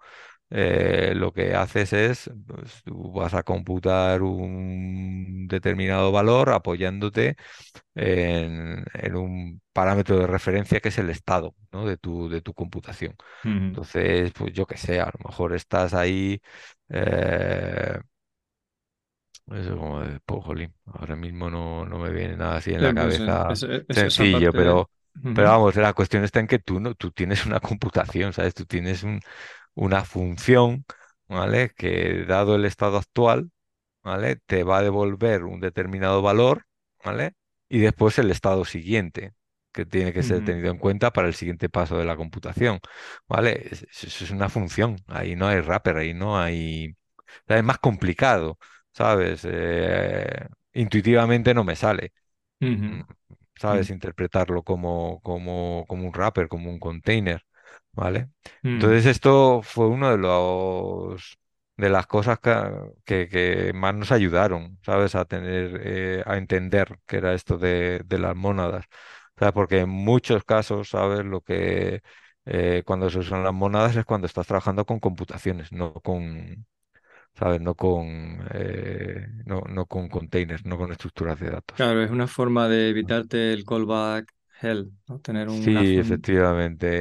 eh, lo que haces es, pues, tú vas a computar un determinado valor apoyándote en, en un parámetro de referencia que es el estado, ¿no? de tu, de tu computación. Entonces, pues yo qué sé, a lo mejor estás ahí. eh, Eso como de, po, jolín, ahora mismo no, no me viene nada así en la Pues cabeza sencillo, parte... pero, pero vamos, la cuestión está en que tú no, tú tienes una computación, ¿sabes? Tú tienes un, una función, ¿vale? Que dado el estado actual, ¿vale? Te va a devolver un determinado valor, ¿vale? Y después el estado siguiente, que tiene que ser tenido en cuenta para el siguiente paso de la computación, ¿vale? Es- es- Eso es una función, ahí no hay wrapper, ahí no hay... Es más complicado. ¿Sabes? Eh, intuitivamente no me sale, mm, ¿sabes? Interpretarlo como, como, como un wrapper, como un container, ¿vale? ujú, Entonces esto fue uno de los de las cosas que, que, que más nos ayudaron, ¿sabes? A tener, eh, a entender qué era esto de, de las mónadas, ¿sabes? Porque en muchos casos, ¿sabes? Lo que eh, cuando se usan las mónadas es cuando estás trabajando con computaciones, no con ¿sabes? No con, eh, no, no con containers, no con estructuras de datos. Claro, es una forma de evitarte el callback hell, ¿no? Tener una Sí, fun-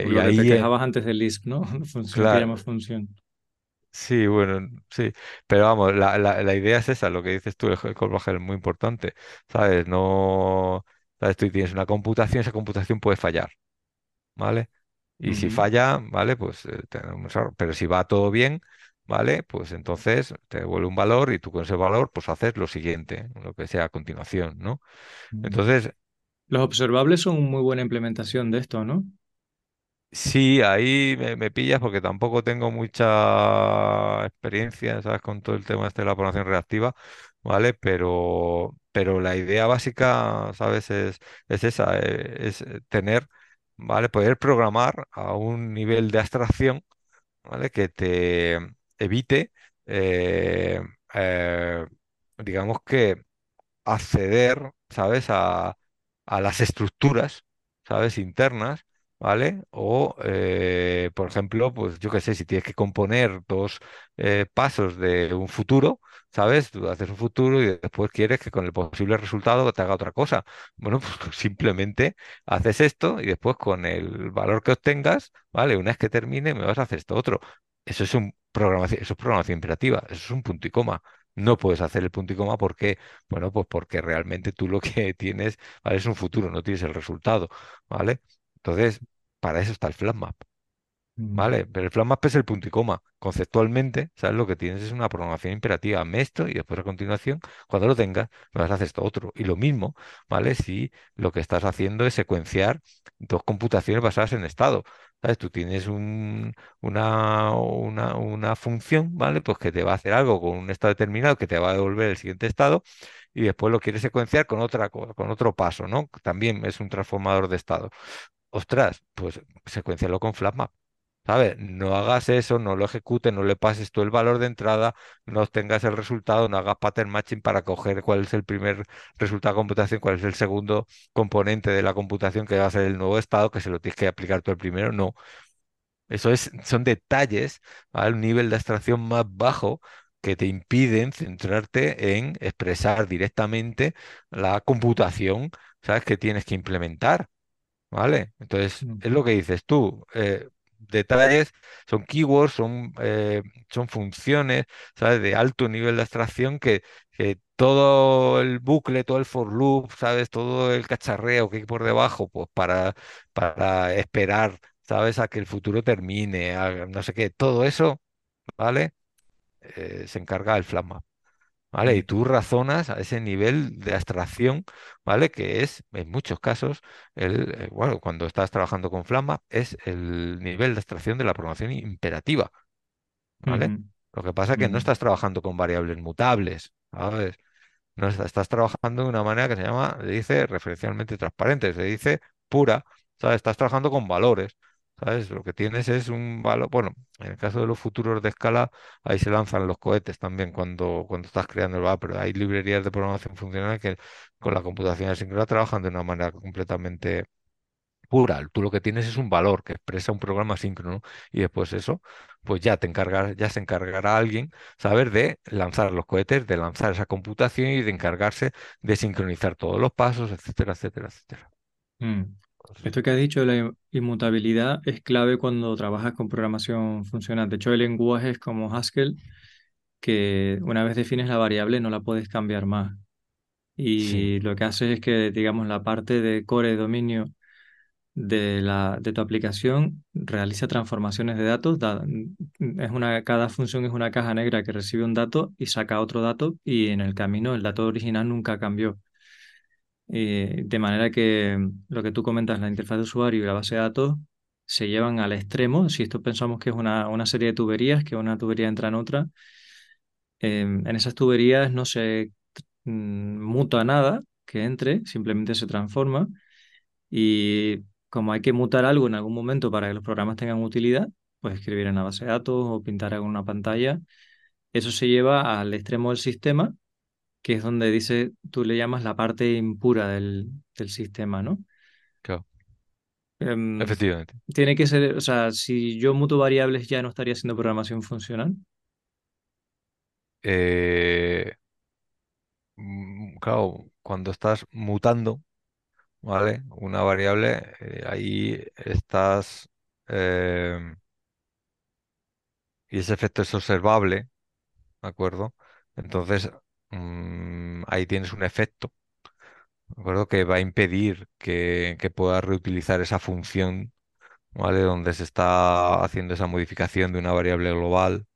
efectivamente. Y que te ahí, eh, quejabas antes del Lisp, ¿no? [LAUGHS] Función que claro, función. sí, bueno, sí. Pero vamos, la, la, la idea es esa, lo que dices tú, el callback es muy importante, ¿sabes? No, ¿sabes? Tú tienes una computación, esa computación puede fallar, ¿vale? Y si falla, ¿vale? Pues eh, tenemos, pero si va todo bien, ¿vale? Pues entonces te devuelve un valor y tú con ese valor, pues haces lo siguiente, lo que sea a continuación, ¿no? ujú. Entonces, Los observables son una muy buena implementación de esto, ¿no? Sí, ahí me, me pillas porque tampoco tengo mucha experiencia, ¿sabes? Con todo el tema este de la programación reactiva, ¿vale? Pero, pero la idea básica, ¿sabes? Es, es esa, eh, es tener ¿vale? Poder programar a un nivel de abstracción, ¿vale? Que te evite, eh, eh, digamos que acceder, ¿sabes? A, a las estructuras, ¿sabes? Internas, ¿vale? O, eh, por ejemplo, pues yo qué sé, si tienes que componer dos pasos de un futuro, ¿sabes? Tú haces un futuro y después quieres que con el posible resultado te haga otra cosa. Bueno, [LAUGHS] pues simplemente haces esto y después con el valor que obtengas, ¿vale? Una vez que termine, me vas a hacer esto otro. Eso es un programación, eso es programación imperativa, eso es un punto y coma. No puedes hacer el punto y coma porque, bueno, pues porque realmente tú lo [LAUGHS] que tienes, ¿vale? Es un futuro, no tienes el resultado, ¿vale? Entonces, para eso está el flat map, ¿vale? Pero el map es el punto y coma. Conceptualmente, ¿sabes? Lo que tienes es una programación imperativa. Hazme esto y después a continuación, cuando lo tengas, me vas a hacer esto otro. Y lo mismo, ¿vale? Si lo que estás haciendo es secuenciar dos computaciones basadas en estado. ¿Sabes? Tú tienes un, una, una, una función, ¿vale? Pues que te va a hacer algo con un estado determinado que te va a devolver el siguiente estado y después lo quieres secuenciar con otra, co- con otro paso, ¿no? También es un transformador de estado. Ostras, pues secuencialo con Flatmap. ¿Sabes? No hagas eso, no lo ejecutes, no le pases tú el valor de entrada, no obtengas el resultado, no hagas pattern matching para coger cuál es el primer resultado de computación, cuál es el segundo componente de la computación que va a ser el nuevo estado, que se lo tienes que aplicar tú el primero. No. Eso es, son detalles a un nivel de abstracción más bajo que te impiden centrarte en expresar directamente la computación, ¿sabes? que tienes que implementar. ¿Vale? Entonces, mm, es lo que dices tú. eh, detalles son keywords, son, eh, son funciones, ¿sabes? De alto nivel de abstracción que, que todo el bucle, todo el for loop, ¿sabes? Todo el cacharreo que hay por debajo, pues para, para esperar, ¿sabes? A que el futuro termine, no sé qué, todo eso, ¿vale? Eh, se encarga el Flatma. ¿Vale? Y tú razonas a ese nivel de abstracción, ¿vale? Que es, en muchos casos, el, eh, bueno, cuando estás trabajando con Flatmap, es el nivel de abstracción de la programación imperativa, ¿vale? Lo que pasa es que no estás trabajando con variables mutables, ¿sabes? No está- estás trabajando de una manera que se llama, se dice referencialmente transparente, se dice pura, ¿sabes? Estás trabajando con valores, ¿sabes? Lo que tienes es un valor, bueno, en el caso de los futuros de escala, ahí se lanzan los cohetes también cuando, cuando estás creando el valor, pero hay librerías de programación funcional que con la computación asíncrona trabajan de una manera completamente pura. Tú lo que tienes es un valor que expresa un programa síncrono y después eso, pues ya te encargas, ya se encargará alguien saber de lanzar los cohetes, de lanzar esa computación y de encargarse de sincronizar todos los pasos, etcétera, etcétera, etcétera. mm. Esto que has dicho de la in- inmutabilidad es clave cuando trabajas con programación funcional. De hecho, hay lenguajes como Haskell que una vez defines la variable no la puedes cambiar más. sí, Y lo que haces es que, digamos, la parte de core de dominio de, la, de tu aplicación realiza transformaciones de datos. da- es una, cada función es una caja negra que recibe un dato y saca otro dato y en el camino el dato original nunca cambió. Eh, de manera que mm, lo que tú comentas, la interfaz de usuario y la base de datos se llevan al extremo. Si esto pensamos que es una, una serie de tuberías, que una tubería entra en otra, em, en esas tuberías no se mm, muta nada que entre, simplemente se transforma. Y como hay que mutar algo en algún momento para que los programas tengan utilidad, pues escribir en la base de datos o pintar en una pantalla, eso se lleva al extremo del sistema, que es donde dice, tú le llamas la parte impura del, del sistema, ¿no? claro, Em, efectivamente. tiene que ser, o sea, si yo muto variables ya no estaría haciendo programación funcional. Eh, mm, claro, cuando estás mutando, ¿vale? Una variable, eh, ahí estás, eh, y ese efecto es observable, ¿de acuerdo? Entonces, mm, ahí tienes un efecto, ¿de acuerdo? Que va a impedir que, que puedas reutilizar esa función, ¿vale? Donde se está haciendo esa modificación de una variable global,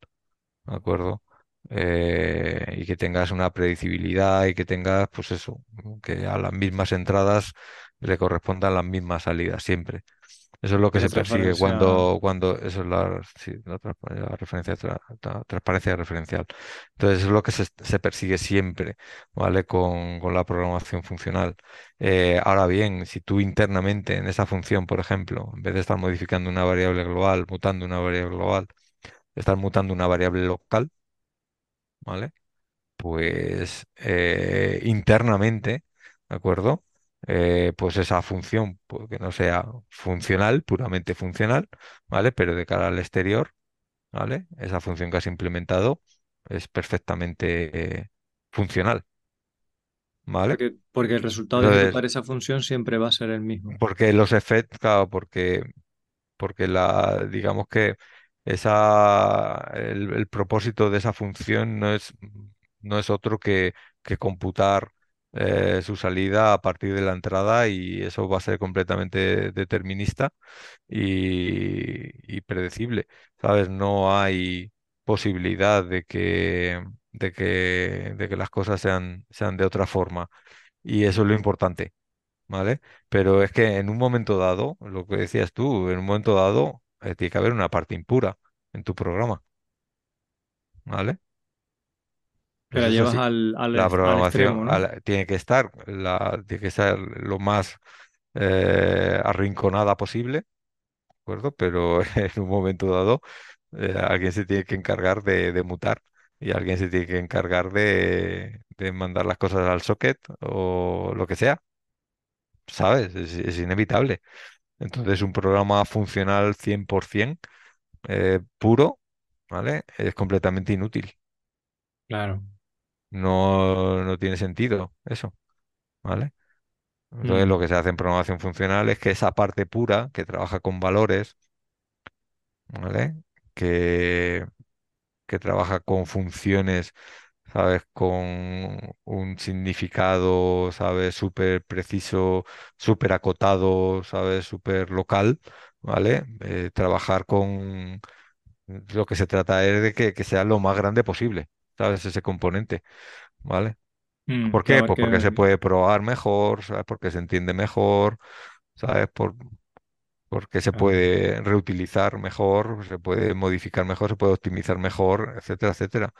¿de acuerdo? Eh, y que tengas una predecibilidad y que tengas, pues eso, que a las mismas entradas le correspondan las mismas salidas siempre. Eso es lo Que se persigue cuando, cuando eso es la, sí, la, transpa- la referencia, tra- tra- transparencia referencial. Entonces, eso es lo que se, se persigue siempre, ¿vale? Con, con la programación funcional. Eh, ahora bien, si tú internamente en esa función, por ejemplo, en vez de estar modificando una variable global, mutando una variable global, estás mutando una variable local, ¿vale? Pues eh, internamente, ¿de acuerdo? Eh, pues esa función, pues, que no sea funcional, puramente funcional, ¿vale? Pero de cara al exterior, ¿vale? Esa función que has implementado es perfectamente eh, funcional, ¿vale? Porque, porque el resultado de ejecutar esa función siempre va a ser el mismo. porque los efectos, claro, porque porque la, digamos que esa, el, el propósito de esa función no es, no es otro que, que computar eh, su salida a partir de la entrada y eso va a ser completamente determinista y, predecible, ¿sabes? No hay posibilidad de que, de que, de que las cosas sean, sean de otra forma y eso es lo importante. ¿vale? Pero es que en un momento dado, lo que decías tú, en un momento dado eh, tiene que haber una parte impura en tu programa, ¿vale? Que Eso la es llevas así. al, La al, al programación tiene que estar, la, tiene que ser lo más eh, arrinconada posible, ¿de acuerdo? Pero [LAUGHS] en un momento dado eh, alguien se tiene que encargar de, de mutar y alguien se tiene que encargar de, de mandar las cosas al socket o lo que sea, ¿sabes? Es, es inevitable. Entonces, un programa funcional 100% eh, puro, ¿vale? Es completamente inútil. Claro. No, no tiene sentido eso, ¿vale? Entonces, lo Mm, que se hace en programación funcional es que esa parte pura, que trabaja con valores, ¿vale? Que, que trabaja con funciones, ¿sabes? Con un significado, ¿sabes? Súper preciso, súper acotado, ¿sabes? Súper local, ¿vale? Eh, trabajar con Lo que se trata es de que, que sea lo más grande posible, ¿sabes? Ese componente, ¿vale? mm, ¿Por qué? Pues porque se puede probar mejor, ¿sabes? Porque se entiende mejor, ¿sabes? Por, porque se puede reutilizar mejor, se puede modificar mejor, se puede optimizar mejor, etcétera, etcétera.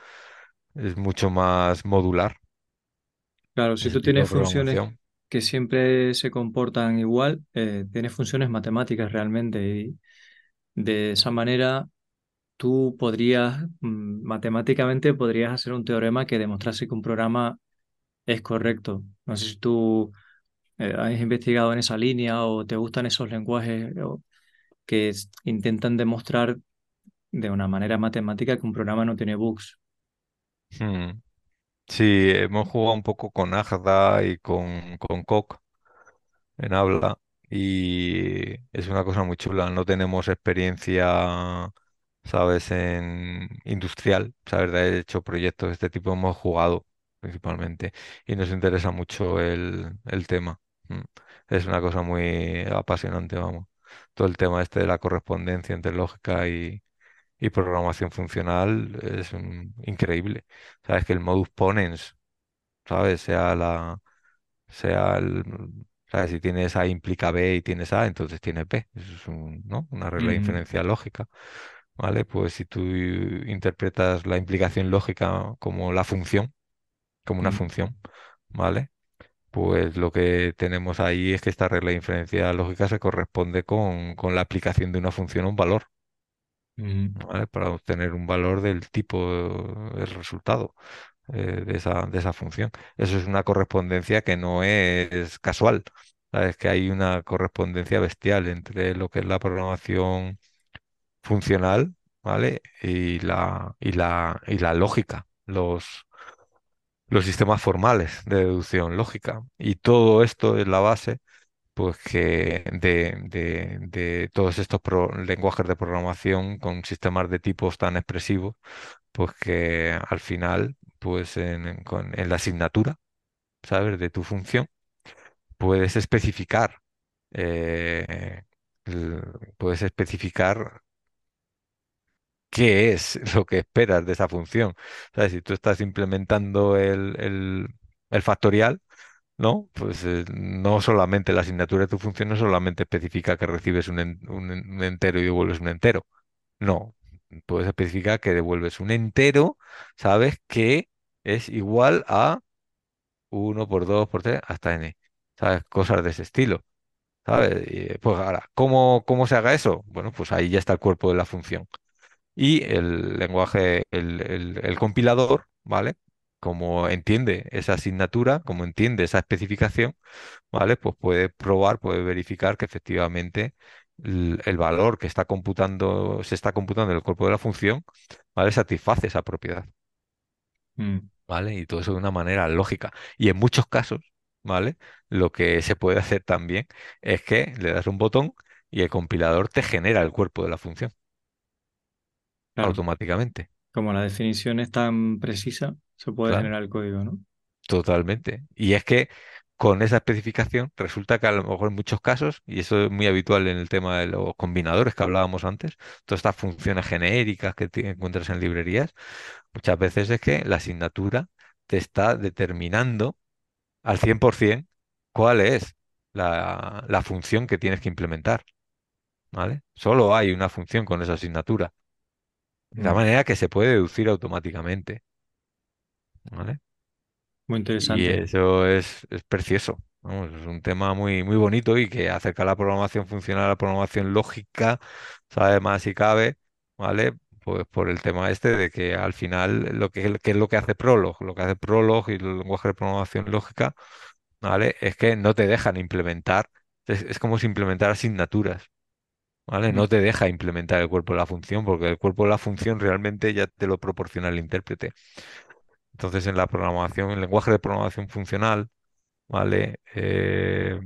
Es mucho más modular Claro, si tú tienes funciones que siempre se comportan igual, eh, tienes funciones matemáticas realmente y de esa manera tú podrías, mm, matemáticamente podrías hacer un teorema que demostrase que un programa es correcto. No sé si tú eh, has investigado en esa línea o te gustan esos lenguajes o que intentan demostrar de una manera matemática que un programa no tiene bugs. Hmm. Sí, hemos jugado un poco con Agda y con, con Coq. en habla y es una cosa muy chula. No tenemos experiencia, ¿sabes?, en industrial, ¿sabes? De hecho proyectos de este tipo hemos jugado principalmente y nos interesa mucho el, el tema. Mm. Es una cosa muy apasionante, vamos. Todo el tema este de la correspondencia entre lógica y, y programación funcional es un- increíble. Sabes que el modus ponens, ¿sabes? Sea la sea el, ¿sabes? Si tienes A implica B y tienes A, entonces tienes B. Eso es un, ¿no? Una regla de inferencia lógica, ¿vale? Pues si tú interpretas la implicación lógica como la función, como una función, ¿vale? Pues lo que tenemos ahí es que esta regla de inferencia lógica se corresponde con, con la aplicación de una función a un valor. Para obtener un valor del tipo del resultado eh, de esa, de esa función. Eso es una correspondencia que no es casual. Sabes que hay una correspondencia bestial entre lo que es la programación funcional, ¿vale? Y la, y la, y la lógica, los, los sistemas formales de deducción lógica. Y todo esto es la base, pues que de, de, todos estos pro- lenguajes de programación con sistemas de tipos tan expresivos pues que al final, pues en, en- la asignatura, ¿sabes? De tu función, puedes especificar, eh, puedes especificar qué es lo que esperas de esa función. ¿Sabes? Si tú estás implementando el, el, factorial, ¿no? Pues eh, no solamente la asignatura de tu función no solamente especifica que recibes un, un en- un entero y devuelves un entero. No, puedes especificar que devuelves un entero, ¿sabes? Que es igual a uno por 2 por 3 hasta n. ¿Sabes? Cosas de ese estilo. ¿Sabes? Pues ahora, ¿cómo, cómo se haga eso? Bueno, pues ahí ya está el cuerpo de la función. Y el lenguaje, el, el- el compilador, ¿vale? Como entiende esa asignatura, como entiende esa especificación, ¿vale? Pues puede probar, puede verificar que efectivamente el, el valor que está computando, se está computando en el cuerpo de la función, ¿vale? Satisface esa propiedad. Mm, ¿vale? Y todo eso de una manera lógica. Y en muchos casos, ¿vale? Lo que se puede hacer también es que le das un botón y el compilador te genera el cuerpo de la función claro, automáticamente. como la definición es tan precisa, se puede Claro, generar el código, ¿no? totalmente. Y es que con esa especificación resulta que a lo mejor en muchos casos, y eso es muy habitual en el tema de los combinadores que hablábamos antes, todas estas funciones genéricas que te encuentras en librerías, muchas veces es que la asignatura te está determinando al 100% cuál es la, la función que tienes que implementar, ¿vale? Solo hay una función con esa asignatura, de tal Mm, manera que se puede deducir automáticamente, ¿vale? muy Y interesante. eso es, es precioso, vamos, es un tema muy, muy bonito y que acerca la programación funcional a la programación lógica, sabe más si cabe, ¿vale? Pues por el tema este de que al final lo que, que es lo que hace Prolog, lo que hace Prolog y el lenguaje de programación lógica ¿vale? Es que no te dejan implementar, es, es como si implementar asignaturas, ¿vale? No te deja implementar el cuerpo de la función, porque el cuerpo de la función realmente ya te lo proporciona el intérprete. Entonces, en la programación, en el lenguaje de programación funcional, ¿vale? Eh,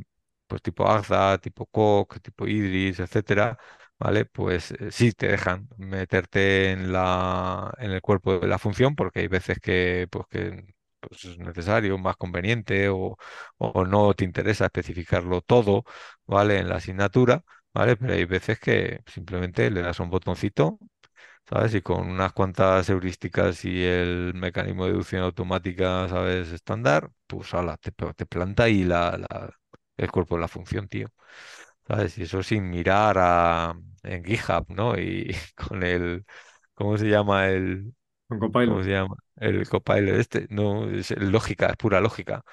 pues tipo Agda, tipo Coq, tipo Idris, etcétera, ¿vale? Pues eh, sí te dejan meterte en la, en el cuerpo de la función, porque hay veces que, pues, que pues, es necesario, más conveniente, o, o no te interesa especificarlo todo, ¿vale? En la asignatura, ¿vale? Pero hay veces que simplemente le das un botoncito ¿sabes? Y con unas cuantas heurísticas y el mecanismo de deducción automática, ¿sabes? Estándar, pues ala, te, te planta ahí la, la- el cuerpo de la función, tío. ¿Sabes? Y eso sin mirar a, en GitHub, ¿no? Y [LAUGHS] con el, ¿cómo se llama el, Con ¿cómo se llama? El copilot este, no, es lógica, es pura lógica.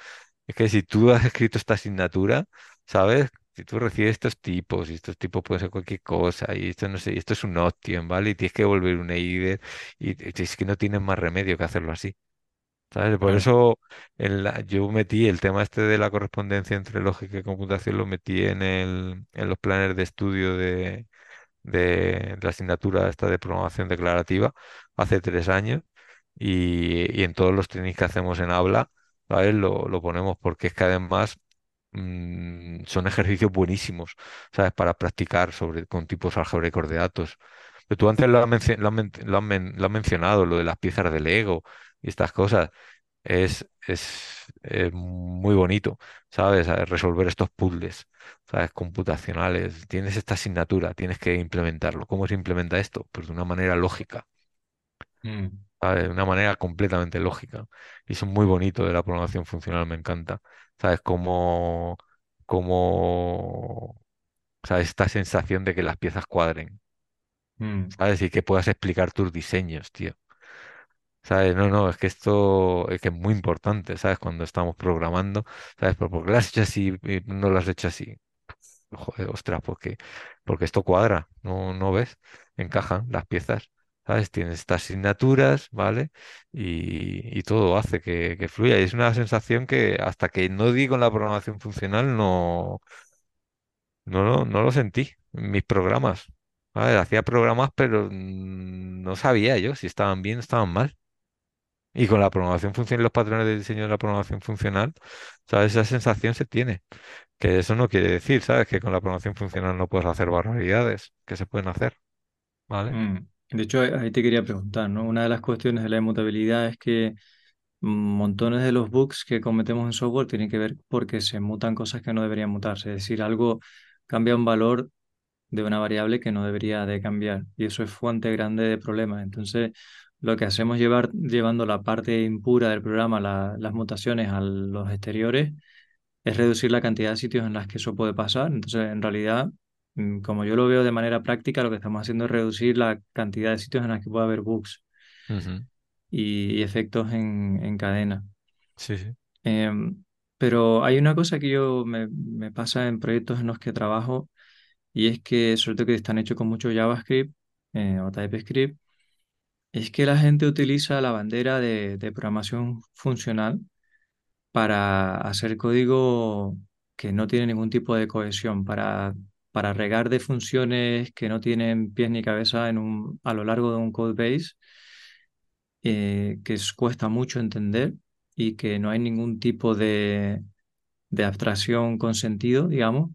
Es que si tú has escrito esta asignatura, ¿sabes? Si tú recibes estos tipos, y estos tipos pueden ser cualquier cosa, y esto no sé, y esto es un option, ¿vale? Y tienes que devolver un EIDER, y es que no tienes más remedio que hacerlo así, ¿sabes? Por eso en la- yo metí el tema este de la correspondencia entre lógica y computación, lo metí en el, en los planes de estudio de, de la asignatura esta de programación declarativa hace tres años, y, y en todos los trainings que hacemos en habla, ¿sabes? Lo, lo ponemos porque es que además mm, son ejercicios buenísimos, ¿sabes? Para practicar sobre, con tipos algebraicos de datos. Pero tú antes lo has, lo mencionado, lo de las piezas de Lego y estas cosas. Es, es, muy bonito, ¿sabes? Resolver estos puzzles, ¿sabes? Computacionales. Tienes esta asignatura, tienes que implementarlo. ¿Cómo se implementa esto? Pues de una manera lógica. Mm, ¿sabes? De una manera completamente lógica. Y eso es muy bonito de la programación funcional, me encanta. ¿Sabes? Como, como, ¿sabes? Esta sensación de que las piezas cuadren, mm, ¿sabes? Y que puedas explicar tus diseños, tío. ¿Sabes? No, no, es que esto es que es muy importante, ¿sabes? Cuando estamos programando, ¿sabes? Pero ¿por qué lo has hecho así y no lo has hecho así? Joder, ostras, porque, porque esto cuadra, ¿no, no ves? Encajan las piezas, ¿sabes? Tienes estas asignaturas, ¿vale? Y, todo hace que, fluya. Y es una sensación que hasta que no di con la programación funcional no, no, lo- sentí en mis programas. Hacía programas, pero no sabía yo si estaban bien o estaban mal. Y con la programación funcional y los patrones de diseño de la programación funcional, ¿sabes? Esa sensación se tiene. Que eso no quiere decir, ¿sabes? Que con la programación funcional no puedes hacer barbaridades que se pueden hacer, ¿vale? mm. De hecho, ahí te quería preguntar, ¿no? Una de las cuestiones de la inmutabilidad es que montones de los bugs que cometemos en software tienen que ver porque se mutan cosas que no deberían mutarse. Es decir, algo cambia un valor de una variable que no debería de cambiar. Y eso es fuente grande de problemas. Entonces, lo que hacemos llevar, llevando la parte impura del programa, la- las mutaciones a los exteriores, es reducir la cantidad de sitios en las que eso puede pasar. Entonces, en realidad, como yo lo veo de manera práctica, lo que estamos haciendo es reducir la cantidad de sitios en las que puede haber bugs y, efectos en, cadena. Sí, sí. Em, pero hay una cosa que yo me, me, pasa en proyectos en los que trabajo y es que, sobre todo que están hechos con mucho JavaScript eh, o TypeScript, es que la gente utiliza la bandera de, de programación funcional para hacer código que no tiene ningún tipo de cohesión, para, para regar de funciones que no tienen pies ni cabeza en un, a lo largo de un code base, eh, que cuesta mucho entender y que no hay ningún tipo de, de abstracción con sentido, digamos,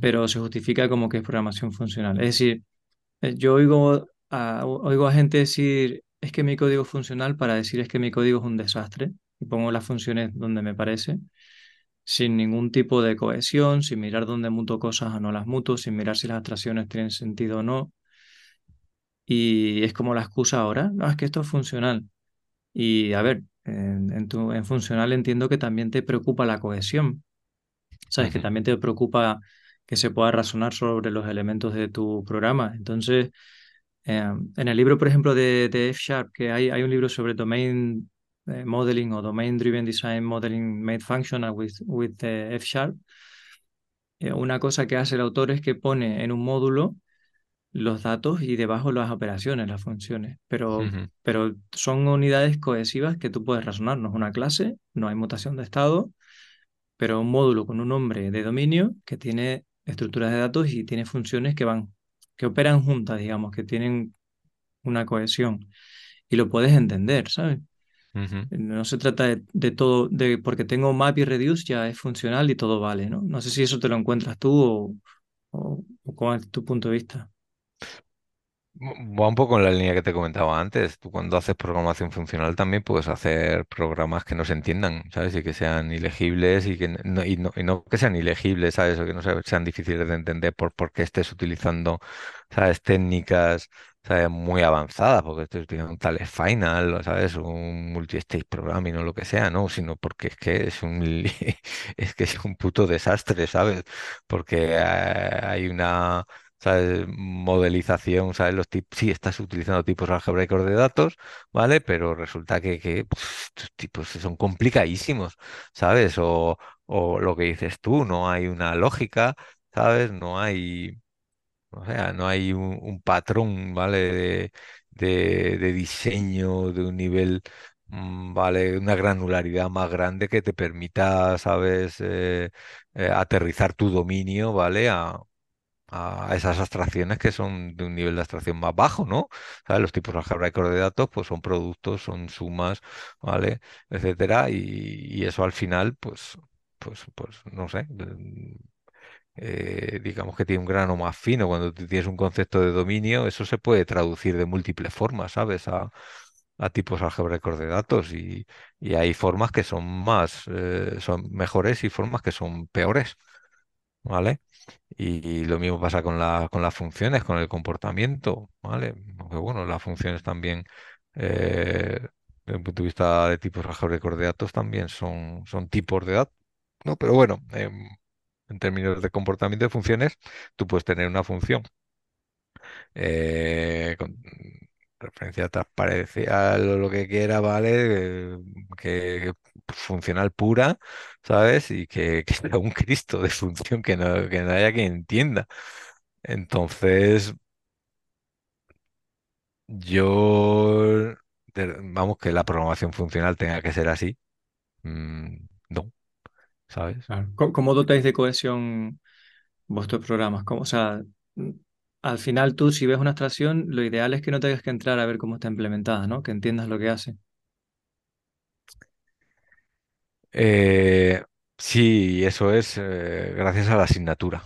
pero se justifica como que es programación funcional. Es decir, eh, yo oigo a, oigo a gente decir, es que mi código es funcional para decir es que mi código es un desastre y pongo las funciones donde me parece, sin ningún tipo de cohesión, sin mirar dónde muto cosas o no las muto, sin mirar si las abstracciones tienen sentido o no. Y es como la excusa ahora, no, es que esto es funcional. Y a ver, en, tu, en funcional entiendo que también te preocupa la cohesión. Sabes que también te preocupa que se pueda razonar sobre los elementos de tu programa. Entonces, em, en el libro, por ejemplo, de, de F Sharp, que hay, hay un libro sobre domain eh, modeling o domain driven design modeling made functional with, with F Sharp, eh, una cosa que hace el autor es que pone en un módulo los datos y debajo las operaciones, las funciones, pero, pero son unidades cohesivas que tú puedes razonar. No es una clase, no hay mutación de estado, pero un módulo con un nombre de dominio que tiene estructuras de datos y tiene funciones que van, que operan juntas, digamos, que tienen una cohesión. Y lo puedes entender, ¿sabes? No se trata de, todo, de porque tengo map y reduce ya es funcional y todo vale, ¿no? No sé si eso te lo encuentras tú o, o, cuál es tu punto de vista. Va un poco en la línea que te comentaba antes. Tú cuando haces programación funcional también puedes hacer programas que no se entiendan, ¿sabes? Y que sean ilegibles y que no, y no, y no que sean ilegibles, ¿sabes? O que no sean difíciles de entender por, porque estés utilizando, ¿sabes? Técnicas, ¿sabes? Muy avanzadas, porque estés utilizando un tal final, ¿sabes? Un multi-stage programming o lo que sea, ¿no? Sino porque es que es un, [LAUGHS] es que es un puto desastre, ¿sabes? Porque eh, hay una ¿sabes? Modelización, ¿sabes? Los tipos, sí, estás utilizando tipos algebraicos de datos, ¿vale? Pero resulta que, que estos tipos son complicadísimos, ¿sabes? O, o lo que dices tú, no hay una lógica, ¿sabes? No hay, o sea, no hay un, patrón, ¿vale? De, de, diseño de un nivel, mm, ¿vale? Una granularidad más grande que te permita, ¿sabes? Eh, eh, aterrizar tu dominio, ¿vale? A, a esas abstracciones que son de un nivel de abstracción más bajo, ¿no? Los tipos algebraicos de datos pues son productos, son sumas, ¿vale? Etcétera, y, eso al final, pues, pues, pues, no sé, eh, digamos que tiene un grano más fino. Cuando tienes un concepto de dominio, eso se puede traducir de múltiples formas, ¿sabes? A, tipos algebraicos de datos y, hay formas que son más, eh, son mejores y formas que son peores, ¿vale? Y, lo mismo pasa con, la, con las funciones, con el comportamiento, ¿vale? Aunque bueno, las funciones también, eh, desde el punto de vista de tipos algebraicos de datos, también son, son tipos de datos, ¿no? Pero bueno, en términos de comportamiento de funciones, tú puedes tener una función eh, referencia transparencial o lo que quiera, ¿vale? que funcional pura, ¿sabes? Y que, [LAUGHS] que sea un Cristo de función que no, que no haya quien entienda. Entonces, yo, vamos, que la programación funcional tenga que ser así, mm, no, ¿sabes? ¿Cómo, dotáis de cohesión vuestros programas? ¿Cómo, o sea, al final tú si ves una abstracción, lo ideal es que no tengas que entrar a ver cómo está implementada, ¿no? Que entiendas lo que hace. Eh, sí, eso es eh, gracias a la asignatura,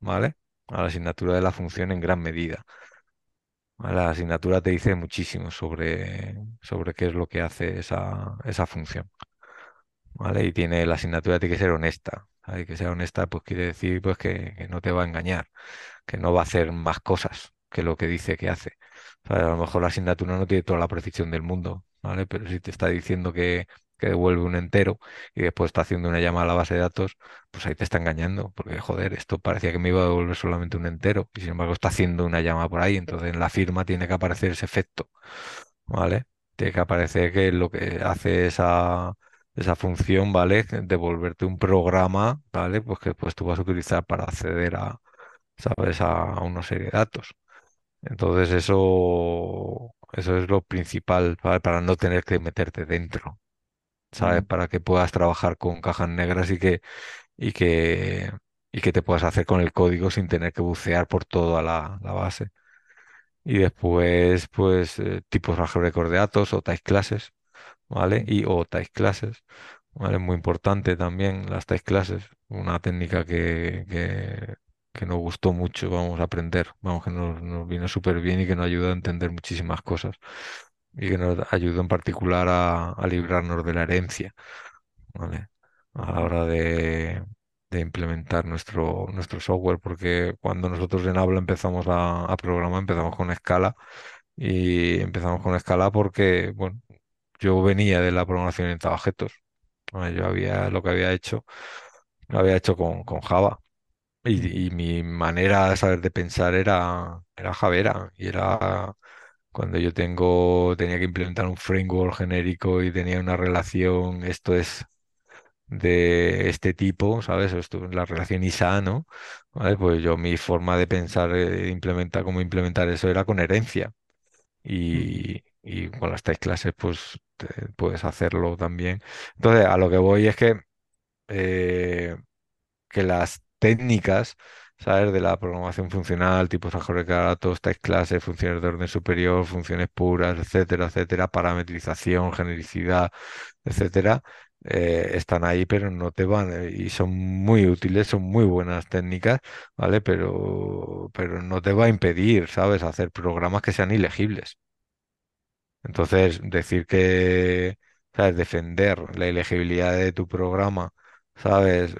¿vale? A la asignatura de la función en gran medida. La asignatura te dice muchísimo sobre, sobre qué es lo que hace esa, esa función. ¿Vale? Y tiene la asignatura tiene que ser honesta. Hay que ser honesta, pues quiere decir pues que, no te va a engañar, que no va a hacer más cosas que lo que dice que hace. a lo mejor la asignatura no tiene toda la precisión del mundo, ¿vale? Pero si te está diciendo que que devuelve un entero y después está haciendo una llamada a la base de datos, pues ahí te está engañando, porque joder, esto parecía que me iba a devolver solamente un entero y sin embargo está haciendo una llamada por ahí, entonces en la firma tiene que aparecer ese efecto, ¿vale? Tiene que aparecer que lo que hace esa, esa función, ¿vale? Devolverte un programa, ¿vale? Pues que pues tú vas a utilizar para acceder a, ¿sabes? A, una serie de datos. Entonces eso, eso es lo principal. Para no tener que meterte dentro. ¿sabes? Mm. Para que puedas trabajar con cajas negras y que, y que, y que te puedas hacer con el código sin tener que bucear por toda la, la base. Y después, pues, eh, tipos algebraicos de datos o type classes, ¿vale? Y o type classes, ¿vale? Muy importante también las type classes, una técnica que, que, que nos gustó mucho, vamos a aprender, vamos, que nos, nos vino súper bien y que nos ayuda a entender muchísimas cosas y que nos ayuda en particular a, a librarnos de la herencia. A la hora de, de implementar nuestro, nuestro software, porque cuando nosotros en Habla empezamos a, programar, empezamos con Scala y empezamos con Scala porque, bueno, yo venía de la programación en objetos. ¿vale? Yo había, lo que había hecho, lo había hecho con, con Java. Y, y mi manera de saber de pensar era, era Javera y era cuando yo tengo, tenía que implementar un framework genérico y tenía una relación, esto es de este tipo, ¿sabes? Esto, la relación ISA, ¿no? ¿Vale? Pues yo mi forma de pensar, eh, implementar, cómo implementar eso era con herencia. Y, y con las tres clases, pues te- puedes hacerlo también. Entonces, a lo que voy es que eh, que las técnicas, ¿sabes? De la programación funcional, tipos datos, type clases, funciones de orden superior, funciones puras, etcétera, etcétera, parametrización, genericidad, etcétera, eh, están ahí, pero no te van, eh, y son muy útiles, son muy buenas técnicas, ¿vale? Pero, pero no te va a impedir, ¿sabes? Hacer programas que sean ilegibles. Entonces, decir que, ¿sabes? Defender la elegibilidad de tu programa, ¿sabes?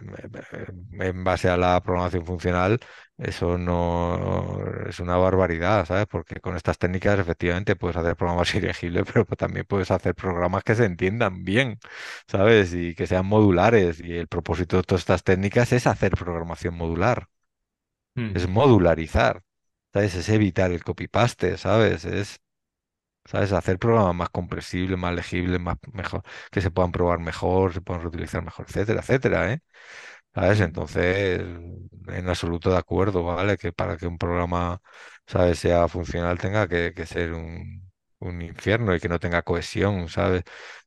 En base a la programación funcional, eso no es una barbaridad, ¿sabes? Porque con estas técnicas efectivamente puedes hacer programas [LAUGHS] ilegibles, pero también puedes hacer programas que se entiendan bien, ¿sabes? Y que sean modulares. Y el propósito de todas estas técnicas es hacer programación modular, es Mm. modularizar, ¿sabes? Es evitar el copy-paste, ¿sabes? Es ¿Sabes? Hacer programas más comprensibles, más legibles, más mejor, que se puedan probar mejor, se puedan reutilizar mejor, etcétera, etcétera, ¿eh? ¿Sabes? Entonces, en absoluto de acuerdo, ¿vale? Que para que un programa, ¿sabes? sea funcional tenga que, que ser un, un infierno y que no tenga cohesión, ¿sabes?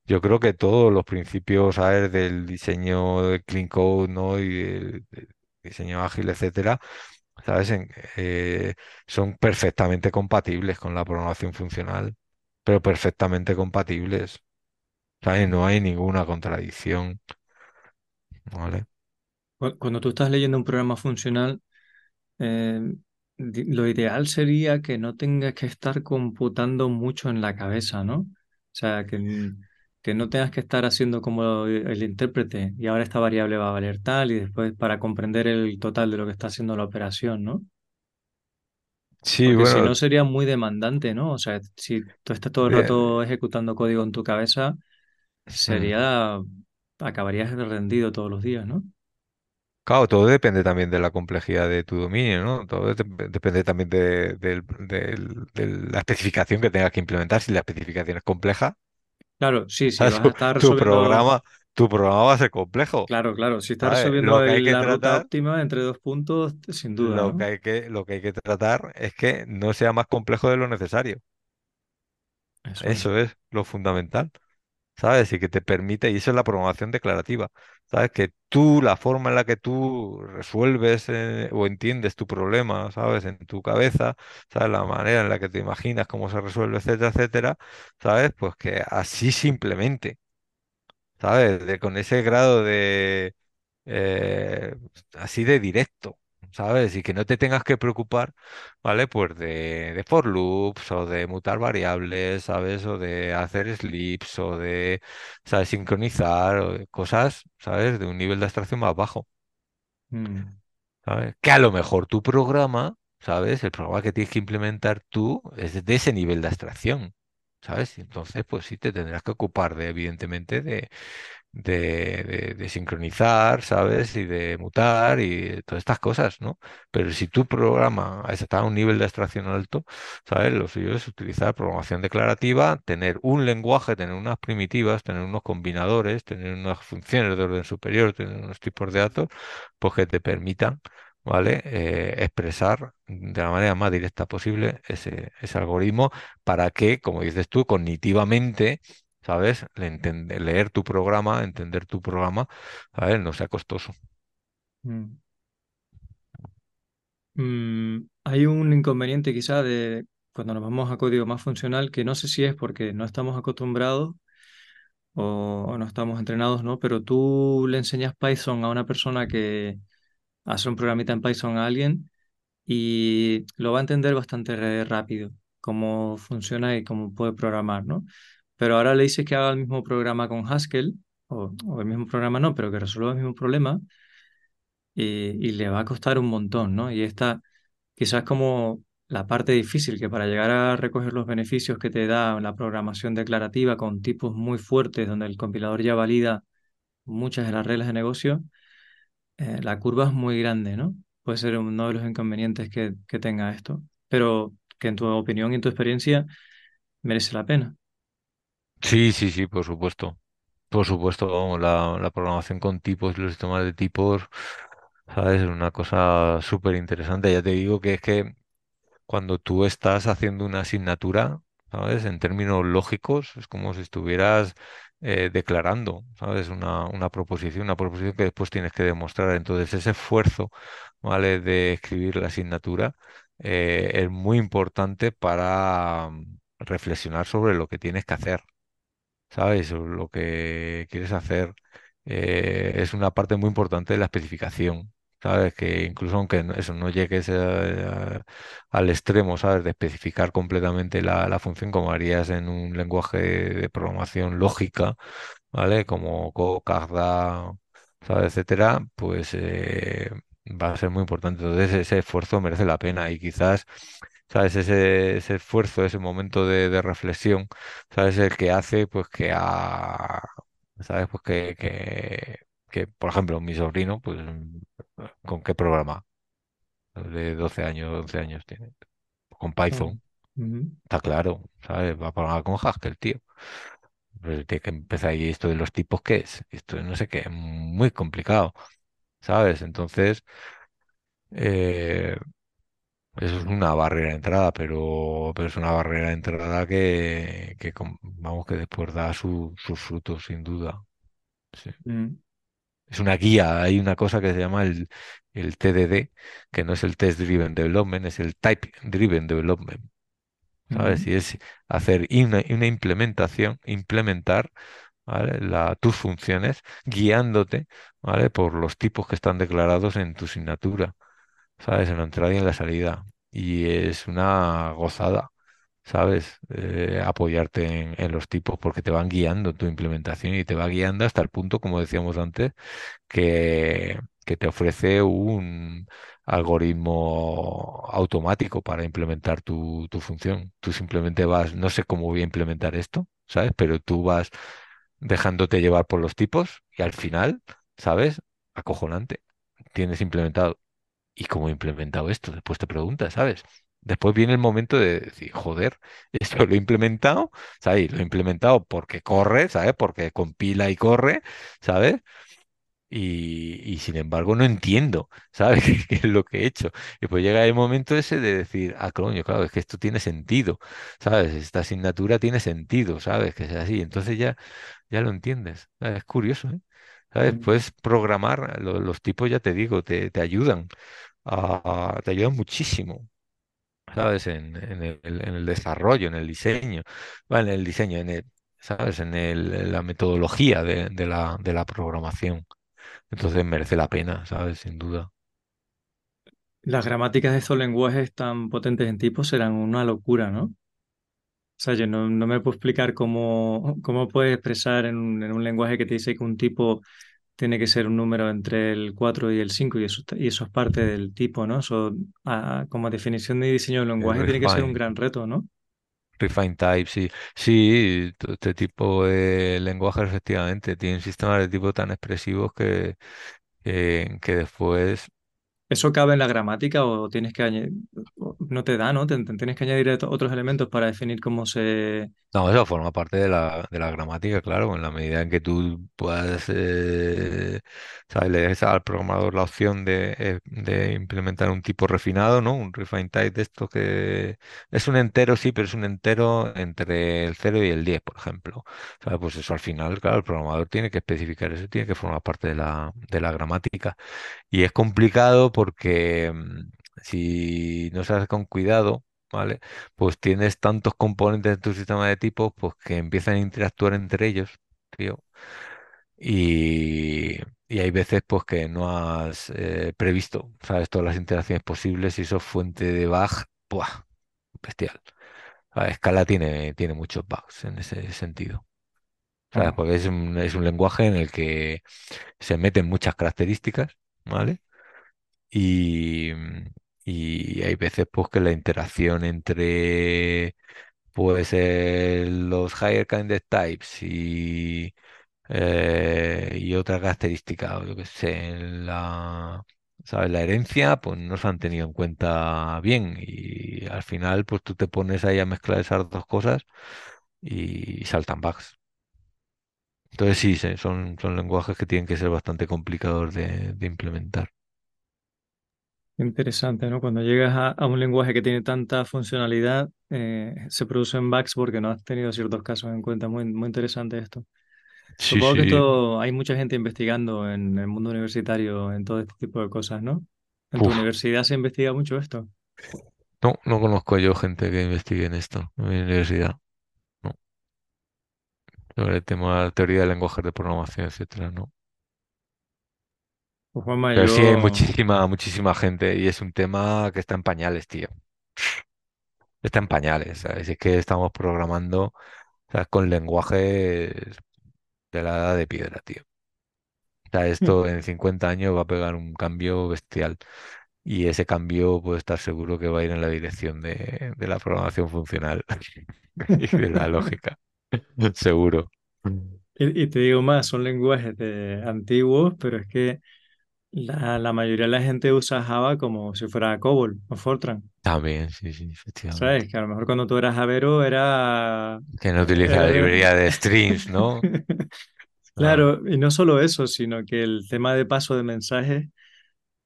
Yo creo que todos los principios, ¿sabes? Del diseño de clean code, ¿no? Y del del diseño ágil, etcétera, ¿sabes? En- eh, son perfectamente compatibles con la programación funcional pero perfectamente compatibles. No hay ninguna contradicción, ¿vale? Cu- Cuando tú estás leyendo un programa funcional, di- lo ideal sería que no tengas que estar computando mucho en la cabeza, ¿no? O sea, que, que no tengas que estar haciendo como el intérprete y ahora esta variable va a valer tal y después para comprender el total de lo que está haciendo la operación, ¿no? Sí, Porque si no sería muy demandante, ¿no? O sea, si tú estás todo el eh, rato ejecutando código en tu cabeza, mm, sería, acabarías rendido todos los días, ¿no? claro, todo depende también de la complejidad de tu dominio, ¿no? Todo dep- depende también de, de la especificación que tengas que implementar. Si la especificación es compleja, Claro, sí, sí, vas a [LAUGHS] estar tu programa, tu programa va a ser complejo, claro, claro, si estás resolviendo la ruta tratar, óptima entre dos puntos, sin duda, lo que hay que, lo que hay que tratar es que no sea más complejo de lo necesario. Eso es. Eso es lo fundamental. ¿sabes? Y que te permite, y eso es la programación declarativa, ¿sabes? Que tú, la forma en la que tú resuelves eh, o entiendes tu problema, ¿sabes? En tu cabeza, ¿sabes? La manera en la que te imaginas cómo se resuelve, etcétera, etcétera, ¿sabes? Pues que así simplemente, ¿sabes? De, con ese grado de, eh, así de directo. ¿Sabes? Y que no te tengas que preocupar, ¿vale? Pues de, de for loops o de mutar variables, ¿sabes? O de hacer slips o de, ¿sabes? Sincronizar o de cosas, ¿sabes? De un nivel de abstracción más bajo, Mm, ¿sabes? Que a lo mejor tu programa, ¿sabes? El programa que tienes que implementar tú es de ese nivel de abstracción. ¿Sabes? Entonces, pues sí, te tendrás que ocupar de, evidentemente, de, de, de- de sincronizar, ¿sabes? Y de mutar y todas estas cosas, ¿no? Pero si tu programa está a un nivel de abstracción alto, ¿sabes? Lo suyo es utilizar programación declarativa, tener un lenguaje, tener unas primitivas, tener unos combinadores, tener unas funciones de orden superior, tener unos tipos de datos, pues que te permitan, ¿vale? Eh, expresar de la manera más directa posible ese, algoritmo para que, como dices tú, cognitivamente ¿sabes? Leer tu programa, entender tu programa, ¿sabes? No sea costoso. Mm. Mm, hay un inconveniente quizá de cuando nos vamos a código más funcional, que no sé si es porque no estamos acostumbrados o, o no estamos entrenados, ¿no? Pero tú le enseñas Python a una persona que hace un programita en Python a alguien y lo va a entender bastante rápido, cómo funciona y cómo puede programar, ¿no? Pero ahora le dices que haga el mismo programa con Haskell, o, el mismo programa no, pero que resuelva el mismo problema, y, y le va a costar un montón, ¿no? Y esta quizás como la parte difícil, que para llegar a recoger los beneficios que te da la programación declarativa con tipos muy fuertes, donde el compilador ya valida muchas de las reglas de negocio, eh, la curva es muy grande, ¿no? Puede ser uno de los inconvenientes que, tenga esto, pero que en tu opinión y en tu experiencia merece la pena. Sí, sí, sí, por supuesto. Por supuesto, la, la programación con tipos y los sistemas de tipos, ¿sabes? Es una cosa súper interesante. Ya te digo que es que cuando tú estás haciendo una asignatura, ¿sabes? En términos lógicos, es como si estuvieras eh, declarando, ¿sabes? Una, proposición, una proposición que después tienes que demostrar. Entonces, ese esfuerzo, ¿vale? De escribir la asignatura eh, es muy importante para mm, reflexionar sobre lo que tienes que hacer. ¿sabes? Lo que quieres hacer eh, es una parte muy importante de la especificación, ¿sabes? Que incluso aunque eso no llegues al extremo, ¿sabes? De especificar completamente la, función como harías en un lenguaje de programación lógica, ¿vale? Como Go, Cagda, ¿sabes? Etcétera, pues eh, va a ser muy importante. Entonces ese esfuerzo merece la pena y quizás, ¿sabes? Ese, ese esfuerzo, ese momento de, reflexión, ¿sabes? El que hace, pues que a, ¿sabes? Pues que, que, por ejemplo, mi sobrino, pues, ¿con qué programa? De 12 años, 11 años tiene. Con Python, está claro, ¿sabes? Va a programar con Haskell, tío. Pues tiene que empezar ahí esto de los tipos, ¿qué es? Esto de no sé qué, es muy complicado, ¿sabes? Entonces, eh, eso es una barrera de entrada, pero, pero es una barrera de entrada que, vamos, que después da su- sus frutos, sin duda. Sí. mm, Es una guía, hay una cosa que se llama el, el TDD, que no es el Test Driven Development, es el Type Driven Development, ¿sabes? Y es hacer una, una implementación, implementar ¿vale? La, tus funciones guiándote, ¿vale? Por los tipos que están declarados en tu asignatura, ¿sabes? En la entrada y en la salida. Y es una gozada, ¿sabes? Eh, apoyarte en, en los tipos porque te van guiando tu implementación y te va guiando hasta el punto, como decíamos antes, que, que te ofrece un algoritmo automático para implementar tu, tu función. Tú simplemente vas, no sé cómo voy a implementar esto, ¿sabes? Pero tú vas dejándote llevar por los tipos y al final, ¿sabes? Acojonante. Tienes implementado. ¿Y cómo he implementado esto? Después te preguntas, ¿sabes? Después viene el momento de decir, joder, [LAUGHS] esto lo he implementado, ¿sabes? Lo he implementado porque corre, ¿sabes? Porque compila y corre, ¿sabes? Y, y sin embargo no entiendo, [LAUGHS] ¿sabes? [LAUGHS] ¿Qué, es lo que he hecho? Y pues llega el momento ese de decir, ah, coño, claro, es que esto tiene sentido, ¿sabes? Esta asignatura tiene sentido, ¿sabes? Que es así. Entonces ya, ya lo entiendes. Ah, Es curioso, ¿eh? ¿Sabes? mm. Puedes programar, lo- los tipos ya te digo, te, te ayudan, a- te ayudan muchísimo. ¿Sabes? En, el, desarrollo, en el diseño, en el diseño, en el, ¿sabes? En el, la metodología de, la, de la programación. Entonces merece la pena, ¿sabes? Sin duda. Las gramáticas de estos lenguajes tan potentes en tipos serán una locura, ¿no? O sea, yo no, no me puedo explicar cómo, cómo puedes expresar en en un lenguaje que te dice que un tipo tiene que ser un número entre el 4 y el 5 y eso, y eso es parte del tipo, ¿no? Eso, como definición de diseño El lenguaje tiene que ser un gran reto, ¿no? Refine Type, sí. Sí, todo este tipo de lenguajes efectivamente tienen sistemas de tipo tan expresivos que, que, que después ¿Eso cabe en la gramática o tienes que añadir, no te da, ¿no? Tienes que añadir ot- otros elementos para definir cómo se... No, eso forma parte de la, de la gramática, claro, en la medida en que tú puedas, eh, ¿sabes? Le des al programador la opción de, eh, de implementar un tipo refinado, ¿no? Un refined type de esto que es un entero, sí, pero es un entero entre el cero y el 10, por ejemplo. ¿Sabes? Pues eso al final, claro, el programador tiene que especificar eso, tiene que formar parte de la, de la gramática. Y es complicado porque mm, si no se hace con cuidado, ¿vale? Pues tienes tantos componentes en tu sistema de tipos, pues que empiezan a interactuar entre ellos, tío. Y, y hay veces pues que no has eh, previsto, ¿sabes? Todas las interacciones posibles y eso es fuente de bug, ¡buah! bestial. La Scala tiene, tiene muchos bugs en ese sentido. ¿Sabes? Porque es un, es un lenguaje en el que se meten muchas características, ¿vale? Y, y hay veces pues que la interacción entre pues eh, los higher kind types y, eh, y otra característica, o yo que sé, la, ¿sabes? La herencia, pues no se han tenido en cuenta bien y al final pues tú te pones ahí a mezclar esas dos cosas y saltan bugs. Entonces sí, son, son lenguajes que tienen que ser bastante complicados de, de implementar. Interesante, ¿no? Cuando llegas a, a un lenguaje que tiene tanta funcionalidad, eh, se producen bugs porque no has tenido ciertos casos en cuenta. Muy, muy interesante esto. Sí, Supongo que esto hay mucha gente investigando en el mundo universitario en todo este tipo de cosas, ¿no? ¿En tu Uf. universidad se investiga mucho esto? No, no conozco yo gente que investigue en esto en mi universidad. No. Sobre el tema de la teoría de lenguajes de programación, etcétera, no. Juanma, Pero sí hay muchísima, muchísima gente y es un tema que está en pañales, tío. Está en pañales, ¿sabes? Es que estamos programando, ¿sabes? con lenguajes de la edad de piedra, tío. O sea, esto en 50 años va a pegar un cambio bestial y ese cambio puede estar seguro que va a ir en la dirección de, de la programación funcional [LAUGHS] y de la lógica, seguro. y, y te digo más, son lenguajes de antiguos, pero es que la, la mayoría de la gente usa Java como si fuera COBOL o Fortran. También, sí, sí, efectivamente. ¿Sabes? Que a lo mejor cuando tú eras Javero era... Que no utiliza la librería de strings, ¿no? [LAUGHS] Claro. Claro, y no solo eso, sino que el tema de paso de mensajes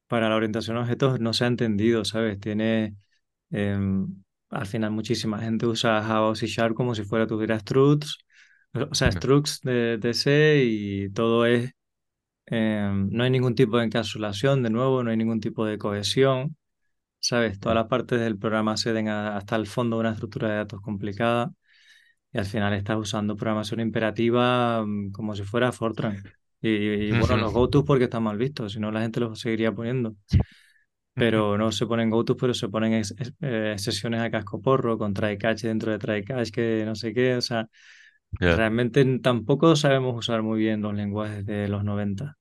para la orientación a objetos no se ha entendido, ¿sabes? Tiene, em, al final muchísima gente usa Java o C Sharp como si fuera tuviera structs, o sea, structs de, de C y todo es, em, no hay ningún tipo de encapsulación, de nuevo, no hay ningún tipo de cohesión, ¿sabes? Todas las partes del programa acceden a- hasta el fondo de una estructura de datos complicada y al final estás usando programación imperativa mm, como si fuera Fortran. Y, y, bueno, los [LAUGHS] gotos porque están mal vistos, si no la gente los seguiría poniendo. Pero no se ponen gotos, pero se ponen ex- ex- eh, sesiones a casco porro con try catch dentro de try catch, que no sé qué. O sea, realmente tampoco sabemos usar muy bien los lenguajes de los 90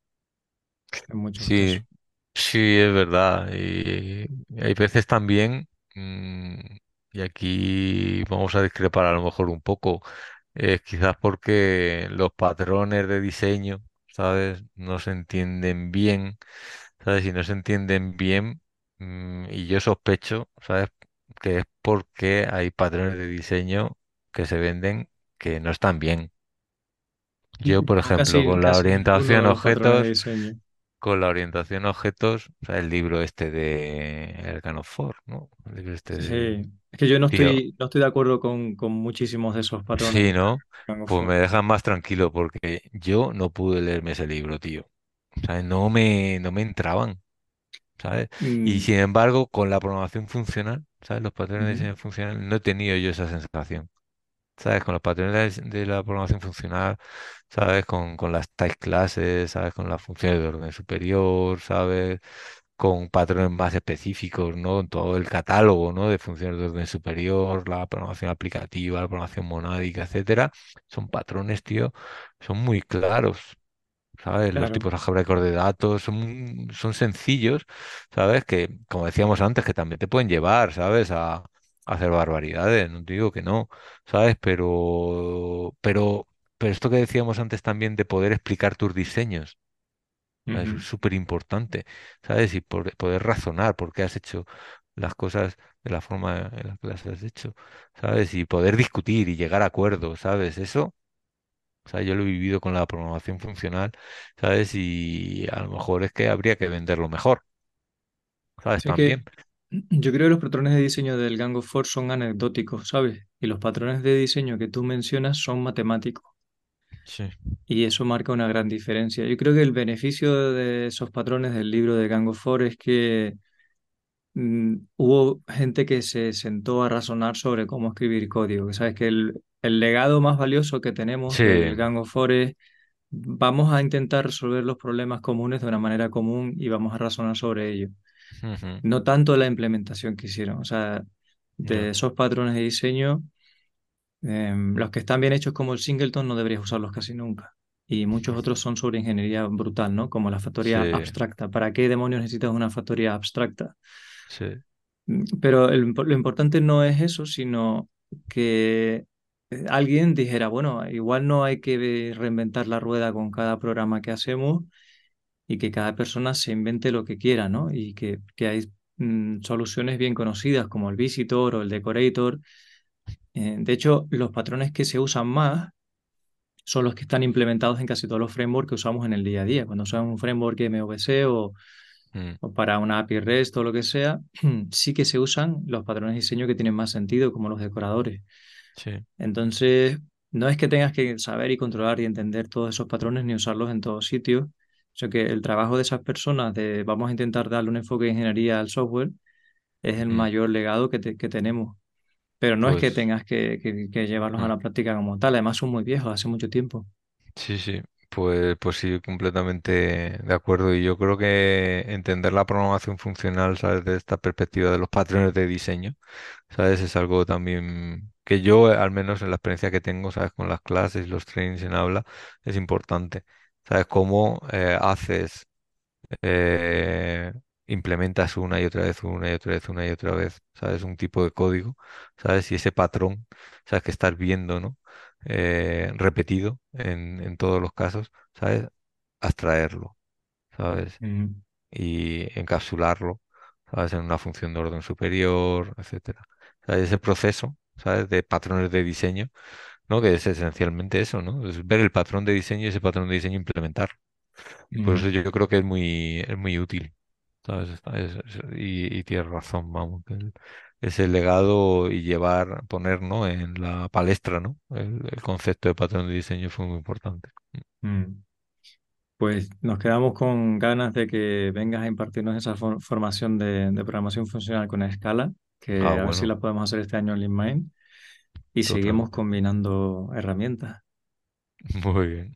en muchos casos. Sí, sí, es verdad. Y hay veces también, mm, y aquí vamos a discrepar a lo mejor un poco, eh, quizás porque los patrones de diseño, ¿sabes? No se entienden bien, ¿sabes? Si no se entienden bien, mm, y yo sospecho, ¿sabes? Que es porque hay patrones de diseño que se venden que no están bien. Yo, por ejemplo, casi, con la casi ninguno orientación de objetos, diseño. Con la orientación a objetos, o sea, el libro este de Elkanov Ford, ¿no? El libro este Sí, de... sí. Es que yo no Tío, estoy, no estoy de acuerdo con, con muchísimos de esos patrones sí, ¿no? Pues me dejan más tranquilo porque yo no pude leerme ese libro, tío. O sea, no me, no me entraban, ¿sabes? Y Mm, sin embargo, con la programación funcional, ¿sabes? Los patrones de diseño funcional, no he tenido yo esa sensación. ¿Sabes? Con los patrones de, la programación funcional, ¿sabes? Con, con las type classes, ¿sabes? Con las funciones de orden superior, ¿sabes? Con patrones más específicos, ¿no? Todo el catálogo, ¿no? De funciones de orden superior, la programación aplicativa, la programación monádica, etcétera. Son patrones, tío, son muy claros. ¿Sabes? Los tipos algebraicos de datos son, son sencillos, ¿sabes? Que, como decíamos antes, que también te pueden llevar, ¿sabes? A, hacer barbaridades, no te digo que no, ¿sabes? Pero, pero, pero esto que decíamos antes también de poder explicar tus diseños, es súper importante, ¿sabes? Y por- poder razonar por qué has hecho las cosas de la forma en la que las has hecho, ¿sabes? Y poder discutir y llegar a acuerdos, ¿sabes? Eso, o sea, yo lo he vivido con la programación funcional, ¿sabes? Y a lo mejor es que habría que venderlo mejor, ¿sabes? Que También. Yo creo que los patrones de diseño del Gang of Four son anecdóticos, ¿sabes? Y los patrones de diseño que tú mencionas son matemáticos. Sí. Y eso marca una gran diferencia. Yo creo que el beneficio de esos patrones del libro de Gang of Four es que mm, hubo gente que se sentó a razonar sobre cómo escribir código. Que Sabes que el, el legado más valioso que tenemos Sí. del Gang of Four es vamos a intentar resolver los problemas comunes de una manera común y vamos a razonar sobre ello. No tanto la implementación que hicieron. O sea, de esos patrones de diseño, em, los que están bien hechos como el Singleton no deberías usarlos casi nunca. Y muchos otros son sobre ingeniería brutal, ¿no? Como la factoría Sí, abstracta. ¿Para qué demonios necesitas una factoría abstracta? sí. Mm, Pero el- lo importante no es eso, sino que eh, alguien dijera, bueno, igual no hay que reinventar la rueda con cada programa que hacemos y que cada persona se invente lo que quiera, ¿no? Y que, que hay mm, soluciones bien conocidas como el Visitor o el Decorator. Eh, de hecho, los patrones que se usan más son los que están implementados en casi todos los frameworks que usamos en el día a día. Cuando usamos un framework MVC o Mm, o para una API REST o lo que sea, [CLEARS THROAT] sí que se usan los patrones de diseño que tienen más sentido, como los decoradores. Sí. Entonces, no es que tengas que saber y controlar y entender todos esos patrones ni usarlos en todos sitios, sino que el trabajo de esas personas de vamos a intentar darle un enfoque de ingeniería al software es el Mm. mayor legado que, te- que tenemos. Pero no es que Pues tengas que, que- que llevarlos a la práctica como tal, además son muy viejos, hace mucho tiempo. sí, sí. Pues, pues sí, completamente de acuerdo. Y yo creo que entender la programación funcional, ¿sabes? Desde esta perspectiva de los patrones de diseño, ¿sabes? Es algo también que yo, al menos en la experiencia que tengo, ¿sabes? Con las clases y los trainings en aula, es importante. ¿Sabes? Cómo eh, haces eh, implementas una y otra vez, una y otra vez, una y otra vez, ¿sabes? Un tipo de código, ¿sabes? Y ese patrón, ¿sabes? Que estás viendo, ¿no? Eh, repetido en, en todos los casos, ¿sabes? Abstraerlo, ¿sabes? Y encapsularlo, ¿sabes? En una función de orden superior, etcétera. ¿Sabes? Ese proceso, ¿sabes? De patrones de diseño, ¿no? Que es esencialmente eso, ¿no? Es ver el patrón de diseño y ese patrón de diseño implementar. Y por eso yo creo que es muy, es muy útil, ¿sabes? Está- es- es- y, y tienes razón, vamos, que el- ese legado y llevar, poner, ¿no? en la palestra, ¿no? El, el concepto de patrón de diseño fue muy importante. ujú. Pues nos quedamos con ganas de que vengas a impartirnos esa for- formación de, de programación funcional con escala, Ah, que a ver si la podemos hacer este año en LeanMind, y total. seguimos combinando herramientas. Muy bien.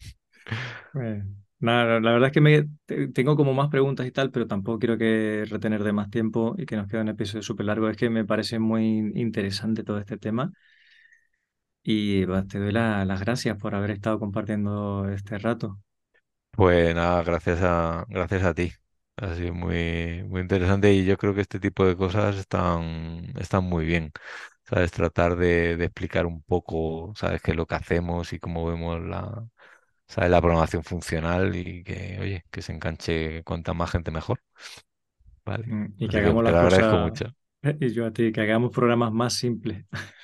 Pues, nada, la verdad es que me, te- tengo como más preguntas y tal, pero tampoco quiero que retener de más tiempo y que nos quede un episodio súper largo. Es que me parece muy interesante todo este tema y pues, te doy la- las gracias por haber estado compartiendo este rato. Pues nada, gracias a, gracias a ti. Ha sido muy, muy interesante y yo creo que este tipo de cosas están, están muy bien. ¿Sabes? Tratar de, de explicar un poco, ¿sabes? qué es lo que hacemos y cómo vemos la, ¿sabes? La programación funcional y que, oye, que se enganche cuanta más gente mejor. Vale. Mm, Y que Así que hagamos te las cosas, mucho. [LAUGHS] y yo a ti, que hagamos programas más simples. [LAUGHS]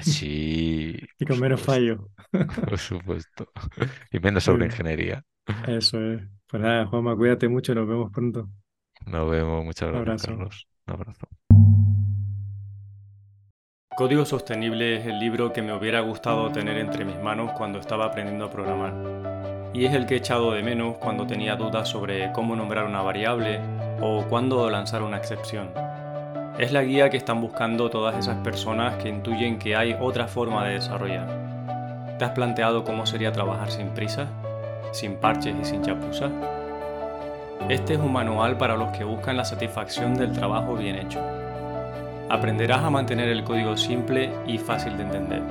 Sí, Y con menos supuesto, fallo. [LAUGHS] por supuesto. Y menos sobre ingeniería. eso es. Pues nada, Juanma, cuídate mucho, nos vemos pronto. Nos vemos. Muchas Un gracias, abrazo. Carlos. Un abrazo. Código Sostenible es el libro que me hubiera gustado tener entre mis manos cuando estaba aprendiendo a programar. Y es el que he echado de menos cuando tenía dudas sobre cómo nombrar una variable o cuándo lanzar una excepción. Es la guía que están buscando todas esas personas que intuyen que hay otra forma de desarrollar. ¿Te has planteado cómo sería trabajar sin prisa, sin parches y sin chapuzas? Este es un manual para los que buscan la satisfacción del trabajo bien hecho. Aprenderás a mantener el código simple y fácil de entender.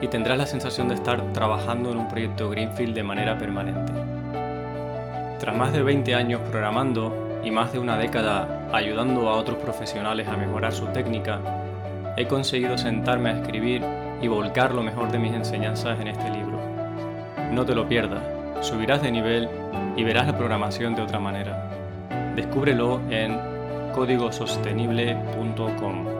Y tendrás la sensación de estar trabajando en un proyecto Greenfield de manera permanente. Tras más de 20 años programando y más de una década ayudando a otros profesionales a mejorar su técnica, he conseguido sentarme a escribir y volcar lo mejor de mis enseñanzas en este libro. No te lo pierdas, subirás de nivel y verás la programación de otra manera. Descúbrelo en códigosostenible.com.